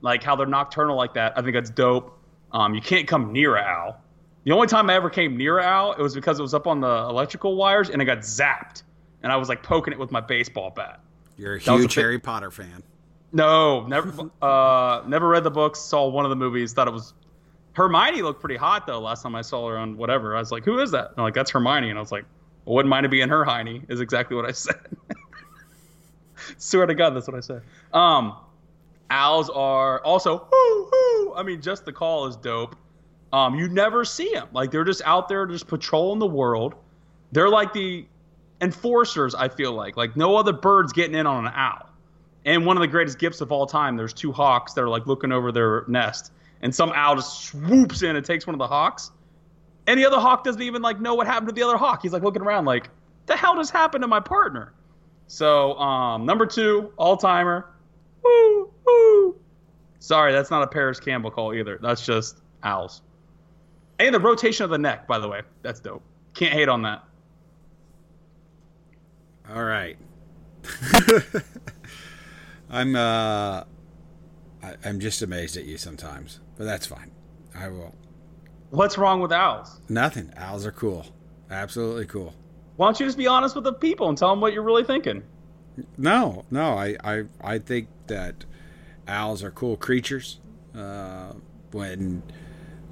like how they're nocturnal like that. I think that's dope. Um, you can't come near an owl. The only time I ever came near an owl, it was because it was up on the electrical wires and it got zapped, and I was like poking it with my baseball bat. You're a That a huge bit- Harry Potter fan. No, never. Uh, never read the books. Saw one of the movies. Thought it was Hermione. Looked pretty hot though. Last time I saw her on whatever, I was like, "Who is that?" And I'm like, "That's Hermione." And I was like, well, "Wouldn't mind it being her Heine." Is exactly what I said. Swear to God, that's what I said. Um, owls are also. Whoo, whoo. I mean, just the call is dope. Um, you never see them. Like they're just out there, just patrolling the world. They're like the enforcers. I feel like like no other birds getting in on an owl. And one of the greatest gifts of all time, there's two hawks that are like looking over their nest, and some owl just swoops in and takes one of the hawks. And the other hawk doesn't even like know what happened to the other hawk. He's like looking around like, the hell just happened to my partner? So, um, number two, all timer. Woo, woo. Sorry, that's not a Paris Campbell call either. That's just owls. And the rotation of the neck, by the way. That's dope. Can't hate on that. All right. I'm uh I, I'm just amazed at you sometimes, but that's fine. I will. What's wrong with owls? Nothing. Owls are cool. Absolutely cool. Why don't you just be honest with the people and tell them what you're really thinking? No, no. I I, I think that owls are cool creatures. Uh, when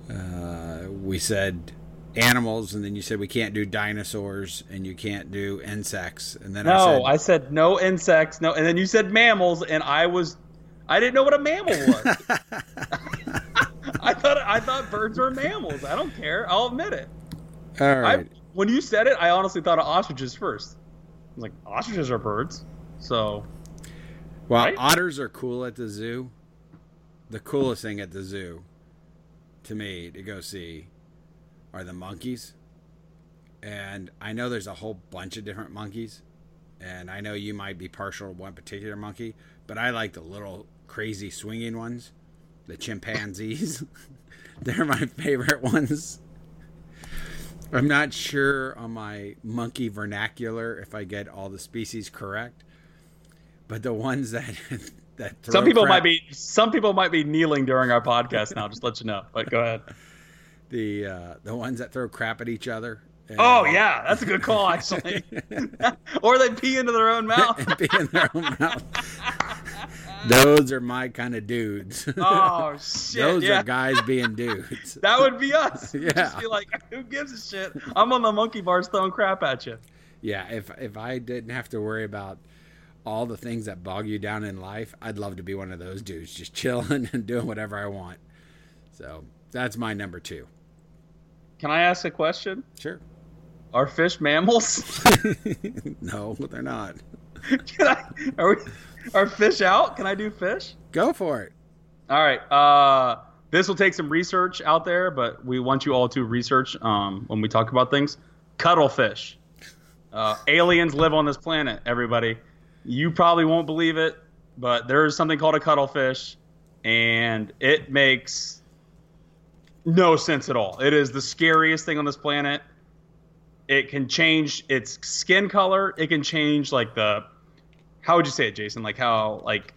uh, we said animals, and then you said we can't do dinosaurs, and you can't do insects, and then I said, No, I said no insects, no, and then you said mammals, and I was, I didn't know what a mammal was. I thought I thought birds were mammals. I don't care. I'll admit it. all I, when you said it, I honestly thought of ostriches first. I was like, ostriches are birds, so Well, right? otters are cool at the zoo. The coolest thing at the zoo, to me, to go see, are the monkeys. And I know there's a whole bunch of different monkeys, and I know you might be partial to one particular monkey, but I like the little crazy swinging ones. the chimpanzees. They're my favorite ones. I'm not sure on my monkey vernacular if I get all the species correct, but the ones that that throw Some people crap- might be some people might be kneeling during our podcast now. Just let you know. But go ahead. the uh, the ones that throw crap at each other. and- Oh yeah, that's a good call actually. or they pee into their own mouth. be in their own mouth. Those are my kind of dudes. Oh shit! Those yeah. are guys being dudes. That would be us. We'd Yeah. Just be like, who gives a shit? I'm on the monkey bars throwing crap at you. Yeah, if if I didn't have to worry about all the things that bog you down in life, I'd love to be one of those dudes, just chilling and doing whatever I want. So that's my number two. Can I ask a question? Sure. Are fish mammals? No, they're not. Can I? Are we? Are fish out? Can I do fish? Go for it. All right. Uh, this will take some research out there, but we want you all to research um, when we talk about things. Cuttlefish. Uh, aliens live on this planet. Everybody, you probably won't believe it, but there's something called a cuttlefish, and it makes no sense at all. It is the scariest thing on this planet. It can change its skin color. It can change like the how would you say it, Jason? Like how like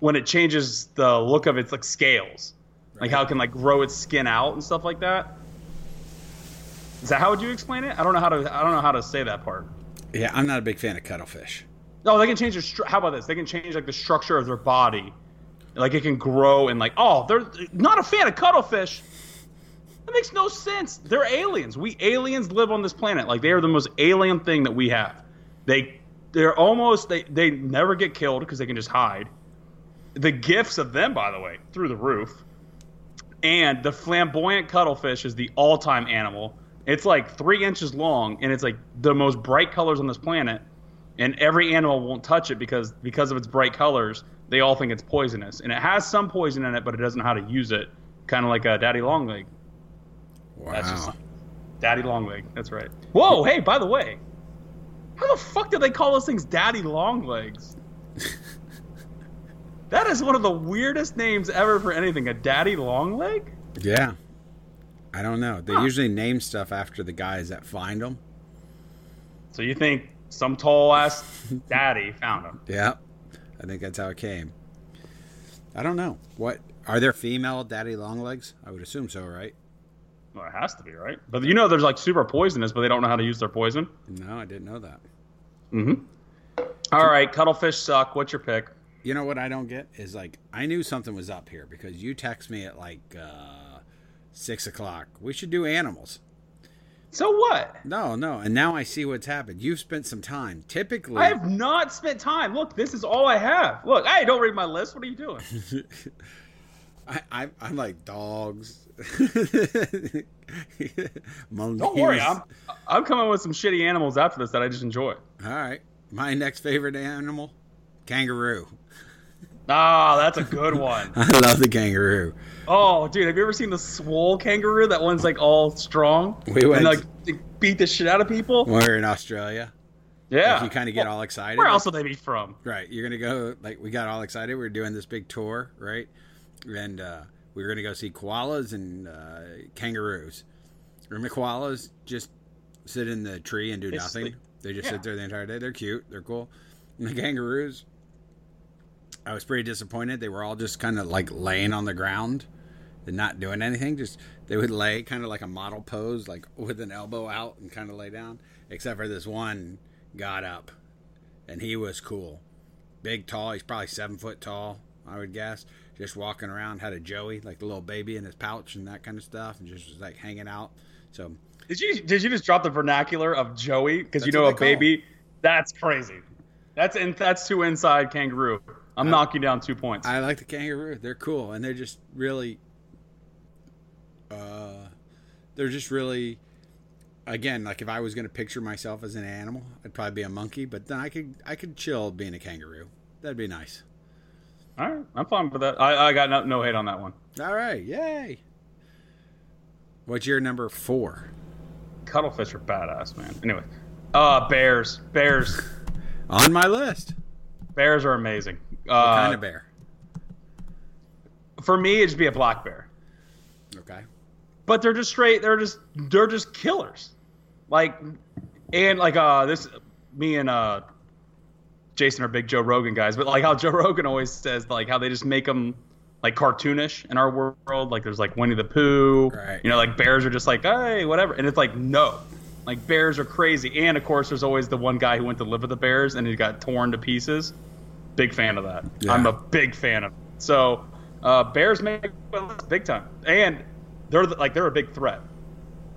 when it changes the look of its like scales, like how it can like grow its skin out and stuff like that. Is that how would you explain it? I don't know how to I don't know how to say that part. Yeah, I'm not a big fan of cuttlefish. No, they can change their. Stru- how about this? They can change like the structure of their body, like it can grow and like oh, they're not a fan of cuttlefish. That makes no sense. They're aliens. We aliens live on this planet. Like they are the most alien thing that we have. They they're almost they they never get killed because they can just hide. The gifts of them, by the way, through the roof. And the flamboyant cuttlefish is the all-time animal. It's like three inches long, and it's like the most bright colors on this planet. And every animal won't touch it because because of its bright colors, they all think it's poisonous. And it has some poison in it, but it doesn't know how to use it. Kind of like a daddy longleg. Wow. That's just daddy longleg. That's right. Whoa, hey, by the way, how the fuck do they call those things daddy longlegs? that is one of the weirdest names ever for anything. A daddy longleg? yeah. I don't know. They usually name stuff after the guys that find them. So you think some tall ass daddy found him? Yeah. I think that's how it came. I don't know. What are there female daddy longlegs? I would assume so, right? Well, it has to be right. But you know, there's like super poisonous, but they don't know how to use their poison. No, I didn't know that. Hmm. All right, cuttlefish suck. What's your pick? You know what I don't get is like I knew something was up here because you text me at like uh, six o'clock. We should do animals. So what? No, no, and now I see what's happened. You've spent some time. Typically, I have not spent time. Look, this is all I have. Look, hey, don't read my list. What are you doing? I, I, I'm like dogs. Don't worry, I'm I'm coming with some shitty animals after this that I just enjoy. All right. My next favorite animal, kangaroo. Ah, that's a good one. I love the kangaroo. Oh, dude, have you ever seen the swole kangaroo? That one's like all strong. We went- and like beat the shit out of people. When we're in Australia, Yeah, like, you kind of get all excited. Where else would they be from? Right. You're gonna go like we got all excited. We are doing this big tour, right? And uh, we were gonna go see koalas and uh, kangaroos. Remember koalas just sit in the tree and do They nothing. sleep. They just Yeah. sit there the entire day. They're cute. They're cool. And the kangaroos, I was pretty disappointed. They were all just kind of like laying on the ground and not doing anything. Just they would lay kind of like a model pose, like with an elbow out and kind of lay down. Except for this one got up, and he was cool big, tall. He's probably seven foot tall, I would guess. Just walking around, had a Joey, like the little baby in his pouch and that kind of stuff, and just was like hanging out. So Did you did you just drop the vernacular of Joey? Because you know a baby. That's crazy. That's in, that's too inside kangaroo. I'm knocking down two points. I like the kangaroo. They're cool, and they're just really, uh, they're just really. Again, like if I was going to picture myself as an animal, I'd probably be a monkey. But then I could I could chill being a kangaroo. That'd be nice. All right, I'm fine with that. I, I got no, no hate on that one. All right, yay. What's your number four? Cuttlefish are badass, man. Anyway, uh, bears, bears, On my list. bears are amazing. What Uh, kind of bear? for me, it'd be a black bear. Okay. But they're just straight. They're just they're just killers. Like, and like uh this me and uh Jason are big Joe Rogan guys, but like how Joe Rogan always says like how they just make them like cartoonish in our world. Like there's like Winnie the Pooh. Right. You know, like bears are just like hey whatever, and it's like no. Like bears are crazy, and of course, there's always the one guy who went to live with the bears and he got torn to pieces. Big fan of that. Yeah. I'm a big fan of. It. So, uh, bears make big time, and they're the- like they're a big threat.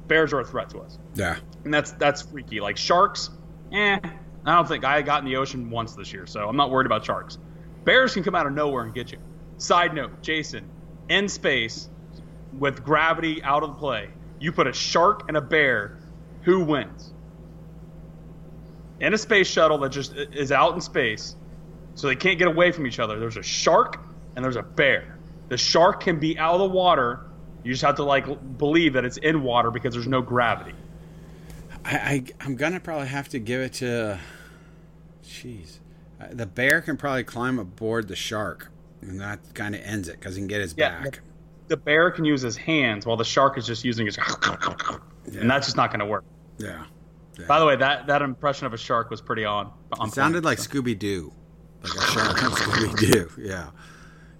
Bears are a threat to us, Yeah. and that's that's freaky. Like sharks, eh? I don't think I got in the ocean once this year, so I'm not worried about sharks. Bears can come out of nowhere and get you. Side note, Jason, in space with gravity out of the play, you put a shark and a bear, who wins? In a space shuttle that just is out in space, so they can't get away from each other. There's a shark and there's a bear. The shark can be out of the water. You just have to like believe that it's in water because there's no gravity. I, I I'm gonna probably have to give it to. Jeez, Uh, the bear can probably climb aboard the shark, and that kind of ends it because he can get his Yeah, back. The bear can use his hands while the shark is just using his, and that's just not going to work. Yeah. yeah. By the way, that that impression of a shark was pretty on. on it sounded point, like so. Scooby Doo, like a shark from Scooby Doo. Yeah.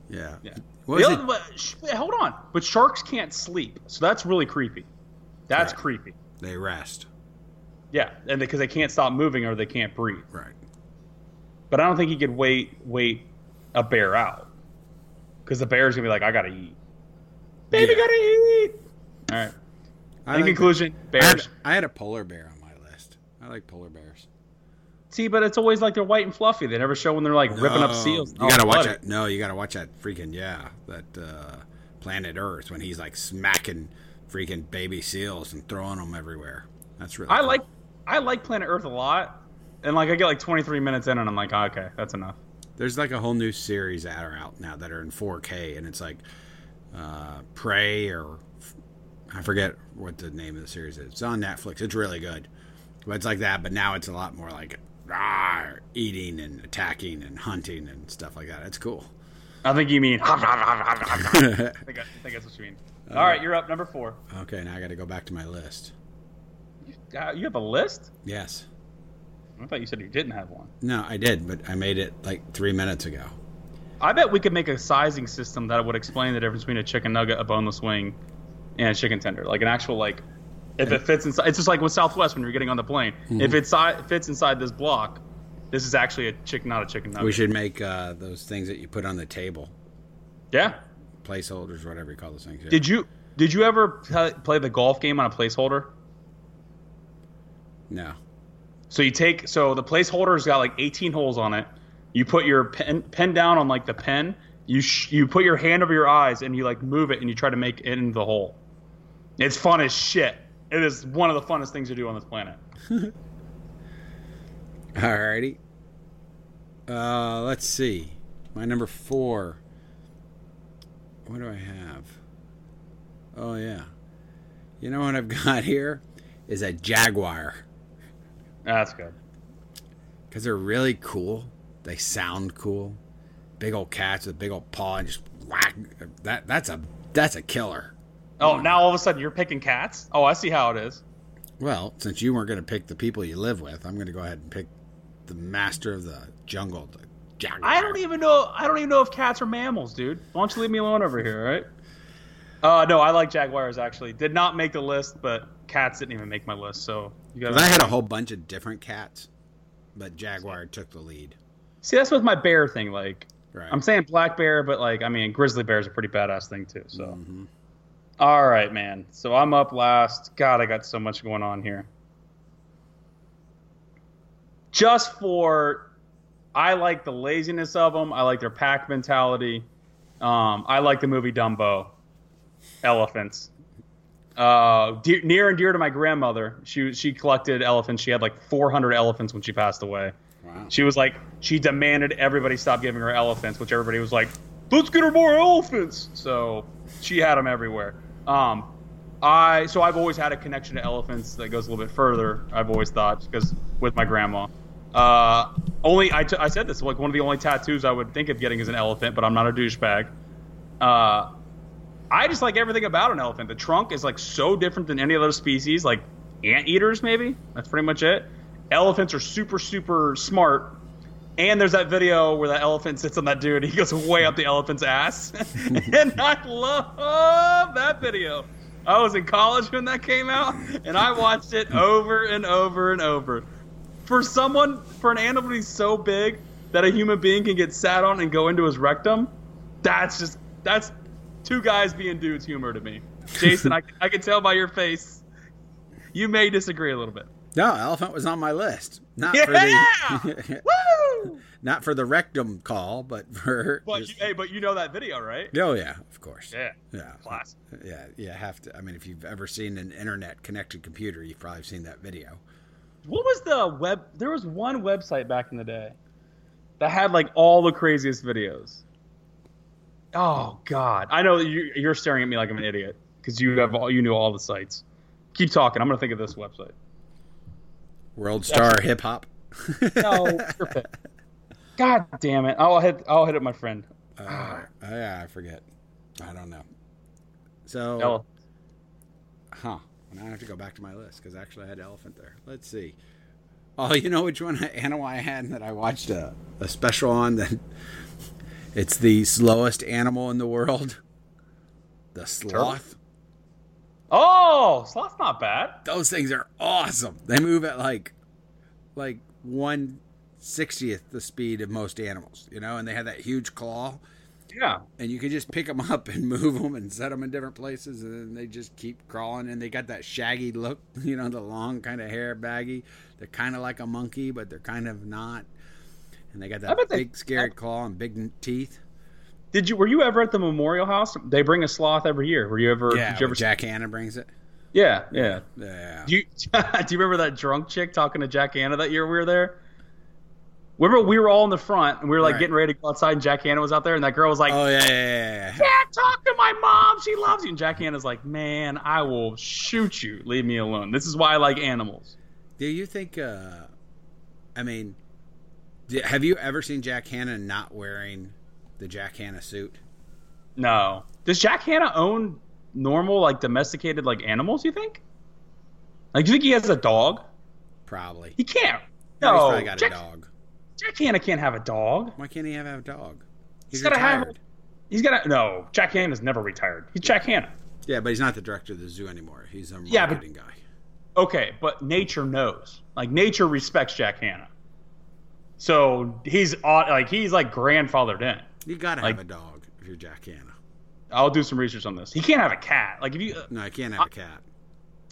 Yeah. Yeah. What was The it? other- but sh- hold on, but sharks can't sleep, so that's really creepy. That's Right. creepy. They rest. Yeah, and because they can't stop moving or they can't breathe. Right. But I don't think he could wait wait a bear out because the bear's gonna be like, I gotta eat. Baby Yeah. gotta eat. All right. I In like- conclusion, I had, bears. I had a polar bear on my list. I like polar bears. See, but it's always like they're white and fluffy. They never show when they're like ripping up seals. You Oh, gotta watch it. No, you gotta watch that freaking yeah, that uh, Planet Earth when he's like smacking freaking baby seals and throwing them everywhere. That's really. I cool. like I like Planet Earth a lot, and like I get like 23 minutes in, and I'm like, oh, okay, that's enough. There's like a whole new series that are out now that are in 4K, and it's like uh, Prey or I forget what the name of the series is. It's on Netflix. It's really good, but it's like that. But now it's a lot more like ah, eating and attacking and hunting and stuff like that. It's cool. I think you mean. I think, I, I think that's what you mean. All right, you're up. Number four. Okay, now I got to go back to my list. Uh, you have a list? Yes. I thought you said you didn't have one. No, I did, but I made it like three minutes ago. I bet we could make a sizing system that would explain the difference between a chicken nugget, a boneless wing, and a chicken tender. Like an actual like, if it fits inside. It's just like with Southwest when you're getting on the plane. Mm-hmm. If it si- fits inside this block, this is actually a chicken, not a chicken nugget. We should make uh, those things that you put on the table, Yeah. placeholders, whatever you call those things. yeah. Did you did you ever play the golf game on a placeholder? No. So you take so the placeholder's got like 18 holes on it. You put your pen pen down on like the pen. You sh- you put your hand over your eyes and you like move it and you try to make it into the hole. It's fun as shit. It is one of the funnest things to do on this planet. Alrighty. Uh, let's see. My number four. What do I have? Oh yeah. You know what I've got here is a jaguar That's good. because they're really cool. They sound cool. Big old cats with big old paw and just whack. That that's a that's a killer. Oh, now all of a sudden you're picking cats? Oh, I see how it is. Well, since you weren't going to pick the people you live with, I'm going to go ahead and pick the master of the jungle, the jaguar. I don't even know. I don't even know if cats are mammals, dude. Why don't you leave me alone over here, all right? Uh, no, I like jaguars actually. Did not make the list, but cats didn't even make my list. So you got. I had a whole bunch of different cats, but jaguar took the lead. See, that's with my bear thing. Like, Right. I'm saying black bear, but like, I mean, grizzly bear is a pretty badass thing too. So, All right, man. So I'm up last. God, I got so much going on here. Just for, I like the laziness of them. I like their pack mentality. Um, I like the movie Dumbo. Elephants. Uh, dear, near and dear to my grandmother. She she collected elephants. She had like 400 elephants when she passed away. Wow. She was like, she demanded everybody stop giving her elephants, which everybody was like, let's get her more elephants. So she had them everywhere. Um, I so I've always had a connection to elephants that goes a little bit further. I've always thought because with my grandma. Uh, only I, t- I said this like one of the only tattoos I would think of getting is an elephant, but I'm not a douchebag. Uh, I just like everything about an elephant. The trunk is like so different than any other species, like anteaters, maybe. That's pretty much it. Elephants are super, super smart. And there's that video where that elephant sits on that dude. He goes way up the elephant's ass. and I love that video. I was in college when that came out, and I watched it over and over and over. For someone, for an animal to be so big that a human being can get sat on and go into his rectum, that's just, that's two guys being dudes humor to me. Jason, I, I can tell by your face, you may disagree a little bit. No, elephant was on my list. Not Yeah! for the Woo! not for the rectum call, but for But just- you, hey, but you know that video, right? oh yeah, of course. Yeah. Yeah. Classic. Yeah, you have to. I mean, if you've ever seen an internet connected computer, you've probably seen that video. What was the web? There was one website back in the day that had like all the craziest videos. Oh God, I know you, you're staring at me like I'm an idiot because you have all you knew all the sites. Keep talking. I'm gonna think of this website. World Star Hip Hop. No. God damn it! I'll hit. I'll hit it, my friend. Uh, oh, yeah, I forget. I don't know. So, Ele- huh? Now I have to go back to my list because actually I had elephant there. Let's see. Oh, you know which one animal I had that I watched a, a special on that it's the slowest animal in the world. The sloth. Oh, sloth's not bad. Those things are awesome. They move at like like one sixtieth the speed of most animals, you know, and they have that huge claw. Yeah. and you can just pick them up and move them and set them in different places, and then they just keep crawling. And they got that shaggy look, you know, the long kind of hair, baggy. They're kind of like a monkey, but they're kind of not. And they got that bet they- big, scary claw and big teeth. Did you? Were you ever at the Memorial House? They bring a sloth every year. Were you ever? Yeah, did you ever? Jack Hanna brings it. Yeah, yeah. Yeah, Do you do you remember that drunk chick talking to Jack Hanna that year we were there? Remember we were all in the front and we were like Right. getting ready to go outside and Jack Hanna was out there and that girl was like, Oh yeah, yeah, yeah, yeah. "Dad, talk to my mom. She loves you." And Jack Hanna's like, "Man, I will shoot you. Leave me alone. This is why I like animals." Do you think? uh I mean, have you ever seen Jack Hanna not wearing the Jack Hanna suit? No. Does Jack Hanna own normal like domesticated like animals, you think? Like do you think he has a dog? Probably. He can't. No, he's probably got Jack, a dog. Jack Hanna can't have a dog. Why can't he have a dog? He's, He's gotta have- retired. He's got to No, Jack Hanna's never retired. He's Jack Hanna. Yeah, but he's not the director of the zoo anymore. He's a Yeah, but- guy. Okay, but nature knows. Like nature respects Jack Hanna. So he's like he's like grandfathered in. You gotta like- have a dog if you're Jack Hanna. I'll do some research on this. He can't have a cat. Like if you, No, I can't have a cat.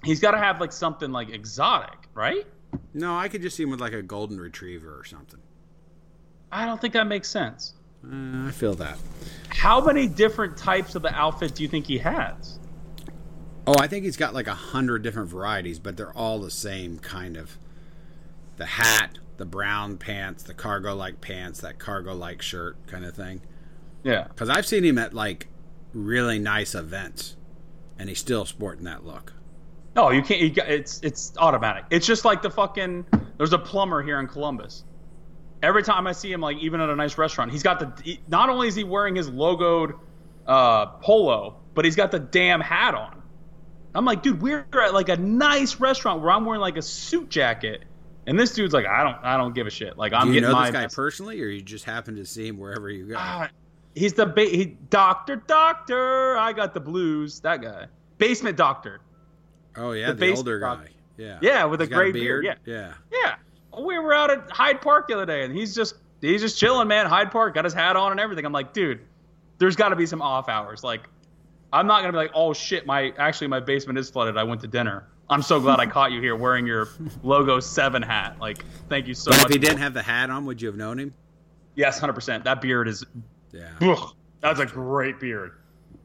he's got to have like something like exotic, right? No, I could just see him with like a golden retriever or something. I don't think that makes sense. Uh, I feel that. How many different types of the outfit do you think he has? Oh, I think he's got like a hundred different varieties, but they're all the same kind of. The hat, the brown pants, the cargo-like pants, that cargo-like shirt kind of thing. Yeah. Because I've seen him at like really nice events, and he's still sporting that look. No, you can't. You got, it's it's automatic. It's just like the fucking. There's a plumber here in Columbus. Every time I see him, like even at a nice restaurant, he's got the. He, not only is he wearing his logoed uh, polo, but he's got the damn hat on. I'm like, dude, we're at like a nice restaurant where I'm wearing like a suit jacket, and this dude's like, I don't, I don't give a shit. Like I'm Do you getting know my. this guy personally, or you just happen to see him wherever you go? Ah, he's the ba- he, doctor, doctor. I got the blues. That guy, basement doctor. oh yeah, the the, older dog. guy. Yeah, Yeah, with a He's got gray beard, Yeah, Yeah, we were out at Hyde Park the other day, and he's just he's just chilling, man. Hyde Park, got his hat on and everything. I'm like, dude, there's got to be some off hours. Like, I'm not gonna be like, oh shit, my actually my basement is flooded. I went to dinner. I'm so glad I caught you here wearing your logo seven hat. Like, thank you so But much. if he didn't have the hat on, would you have known him? yes, hundred percent. That beard is Yeah. Ugh, that's a great beard.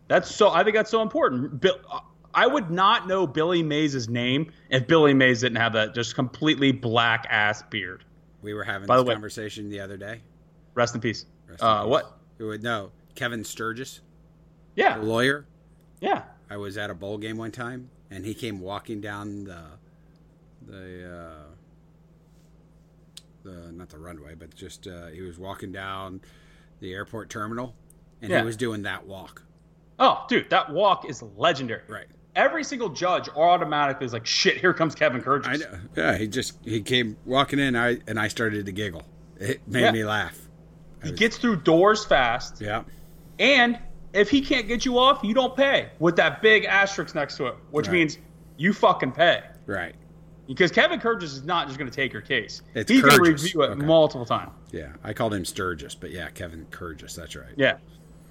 That's so. I think that's so important. Bill, I would not know Billy Mays' name if Billy Mays didn't have that just completely black ass beard. We were having By the way- conversation the other day. Rest in peace. Rest in uh, peace. what? Who would know? Kevin Sturgis, the Yeah, lawyer. yeah. I was at a bowl game one time, and he came walking down the the uh, the not the runway, but just uh, he was walking down the airport terminal, and Yeah. he was doing that walk Oh, dude, that walk is legendary. Right. Every single judge automatically is like, "Shit, here comes Kevin Kurgis." I know. Yeah, he just he came walking in, I and I started to giggle. It made Yeah. me laugh. He gets through doors fast, Yeah. and if he can't get you off, you don't pay with that big asterisk next to it, which Right. means you fucking pay. Right. Because Kevin Kurgis is not just going to take your case. It's He's going to review it Okay. multiple times. Yeah. I called him Sturgis, but yeah, Kevin Kurgis. That's right. Yeah,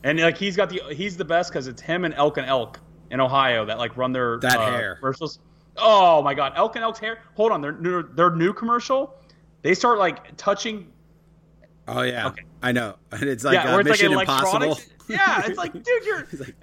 and like he's got the he's the best because it's him and Elk and Elk in Ohio that like run their That uh, hair. commercials. Oh my god, Elk and Elk's hair. Hold on, their new their new commercial. They start like touching. Oh yeah. Okay. I know. And it's like yeah, uh, it's Mission like Impossible. Yeah, it's like, dude, you're. like-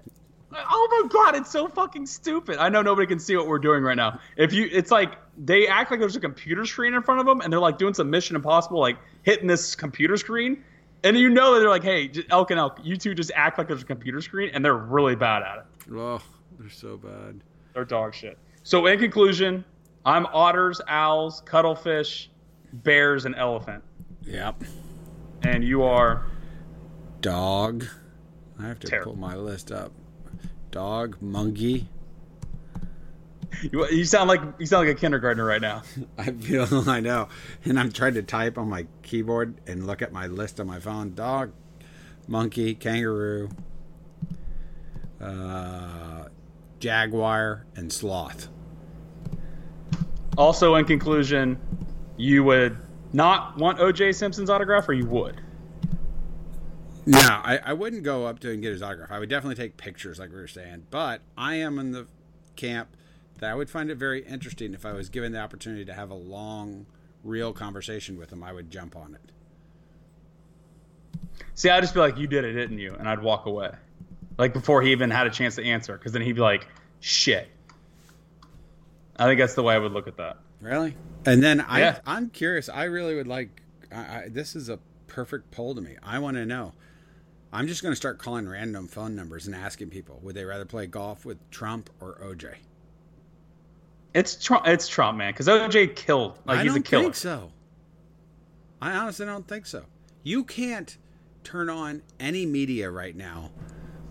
Oh my god, it's so fucking stupid. I know nobody can see what we're doing right now. If you, it's like they act like there's a computer screen in front of them, and they're like doing some Mission Impossible, like hitting this computer screen, and you know that they're like, hey, Elk and Elk, you two just act like there's a computer screen, and they're really bad at it. oh, they're so bad. They're dog shit. So in conclusion, I'm otters, owls, cuttlefish, bears, and elephant, Yep. and you are Dog. I have to Terrible. pull my list up. Dog, monkey. you, you sound like you sound like a kindergartner right now. I feel I know, and I'm trying to type on my keyboard and look at my list on my phone. Dog, monkey, kangaroo, uh, jaguar, and sloth. Also, in conclusion, you would not want O.J. Simpson's autograph, or you would. No, I, I wouldn't go up to and get his autograph. I would definitely take pictures, like we were saying. But I am in the camp that I would find it very interesting if I was given the opportunity to have a long, real conversation with him. I would jump on it. See, I'd just be like, "You did it, didn't you?" And I'd walk away, like before he even had a chance to answer, because then he'd be like, "Shit." I think that's the way I would look at that. Really? And then I, Yeah. I'm curious. I really would like. I, I, this is a perfect poll to me. I want to know. I'm just going to start calling random phone numbers and asking people: Would they rather play golf with Trump or OJ? It's Trump. It's Trump, man, because O.J. killed. Like I he's don't a killer. think so. I honestly don't think so. You can't turn on any media right now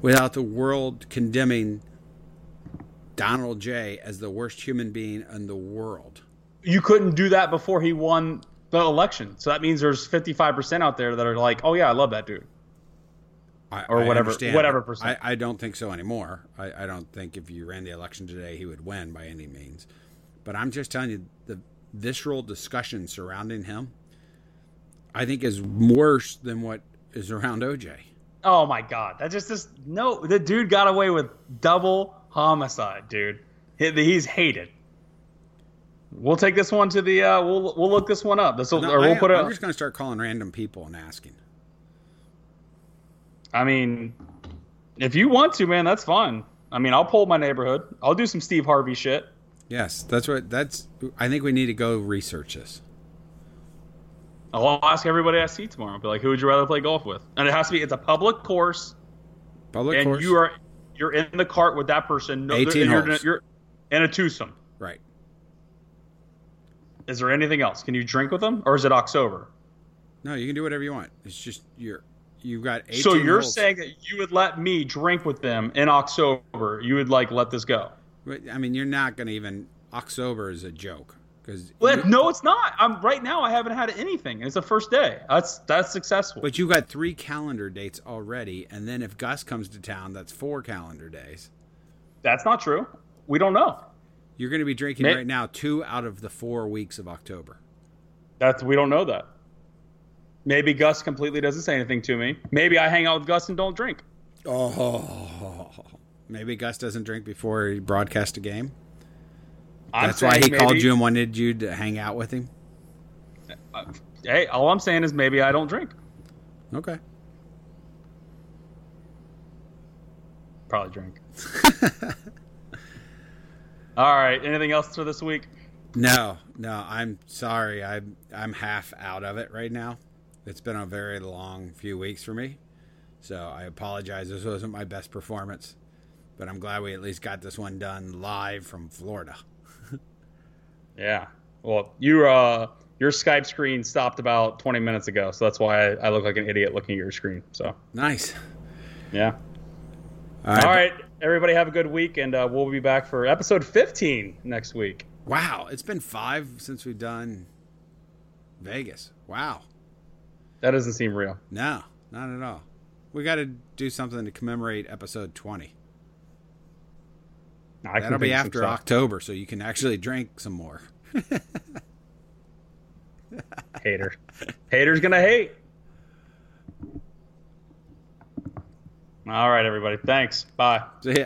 without the world condemning Donald J as the worst human being in the world. You couldn't do that before he won the election, so that means there's 55 percent out there that are like, "Oh yeah, I love that dude." I, Or whatever- understand, whatever percent. I, I don't think so anymore. I, I don't think if you ran the election today, he would win by any means. But I'm just telling you, the visceral discussion surrounding him, I think, is worse than what is around OJ. Oh my god, that just is no. The dude got away with double homicide, dude. He- He's hated. We'll take this one to the. Uh, we'll we'll look this one up. This will, No, or we'll I, put it. I'm just going to start calling random people and asking. I mean, if you want to, man, that's fine. I mean, I'll pull my neighborhood. I'll do some Steve Harvey shit. Yes, that's what. That's. I think we need to go research this. I'll ask everybody I see tomorrow. I'll Be like, who would you rather play golf with? And it has to be. It's a public course, Public course and course. you are you're in the cart with that person. No, 18 and you're, holes. you're in a twosome. right. Is there anything else? Can you drink with them, or is it October? No, you can do whatever you want. It's just you're. You've got 18 So you're holes. saying that you would let me drink with them in October? You would like let this go? I mean, you're not going to even. October is a joke because. Well, no, it's not. I'm right now. I haven't had anything. It's the first day. That's that's successful. But you got three calendar dates already, and then if Gus comes to town, that's four calendar days. That's not true. We don't know. You're going to be drinking right now two out of the four weeks of October. That's we don't know that. Maybe Gus completely doesn't say anything to me. Maybe I hang out with Gus and don't drink. Oh, maybe Gus doesn't drink before he broadcasts a game. I'm That's why he saying called you and wanted you to hang out with him. Uh, hey, all I'm saying is maybe I don't drink. Okay. Probably drink. all right. Anything else for this week? No, no, I'm sorry. I'm I'm half out of it right now. It's been a very long few weeks for me. So I apologize. This wasn't my best performance. But I'm glad we at least got this one done live from Florida. Yeah. Well, you uh your Skype screen stopped about 20 minutes ago, so that's why I, I look like an idiot looking at your screen. So Nice. yeah. All right. All right, everybody, have a good week, and uh, we'll be back for episode 15 next week. Wow, it's been five since we've done Vegas. Wow. That doesn't seem real. No, not at all. We got to do something to commemorate episode 20. I That'll be after October, so you can actually drink some more. Hater. Hater's gonna hate. All right, everybody. Thanks. Bye. See ya.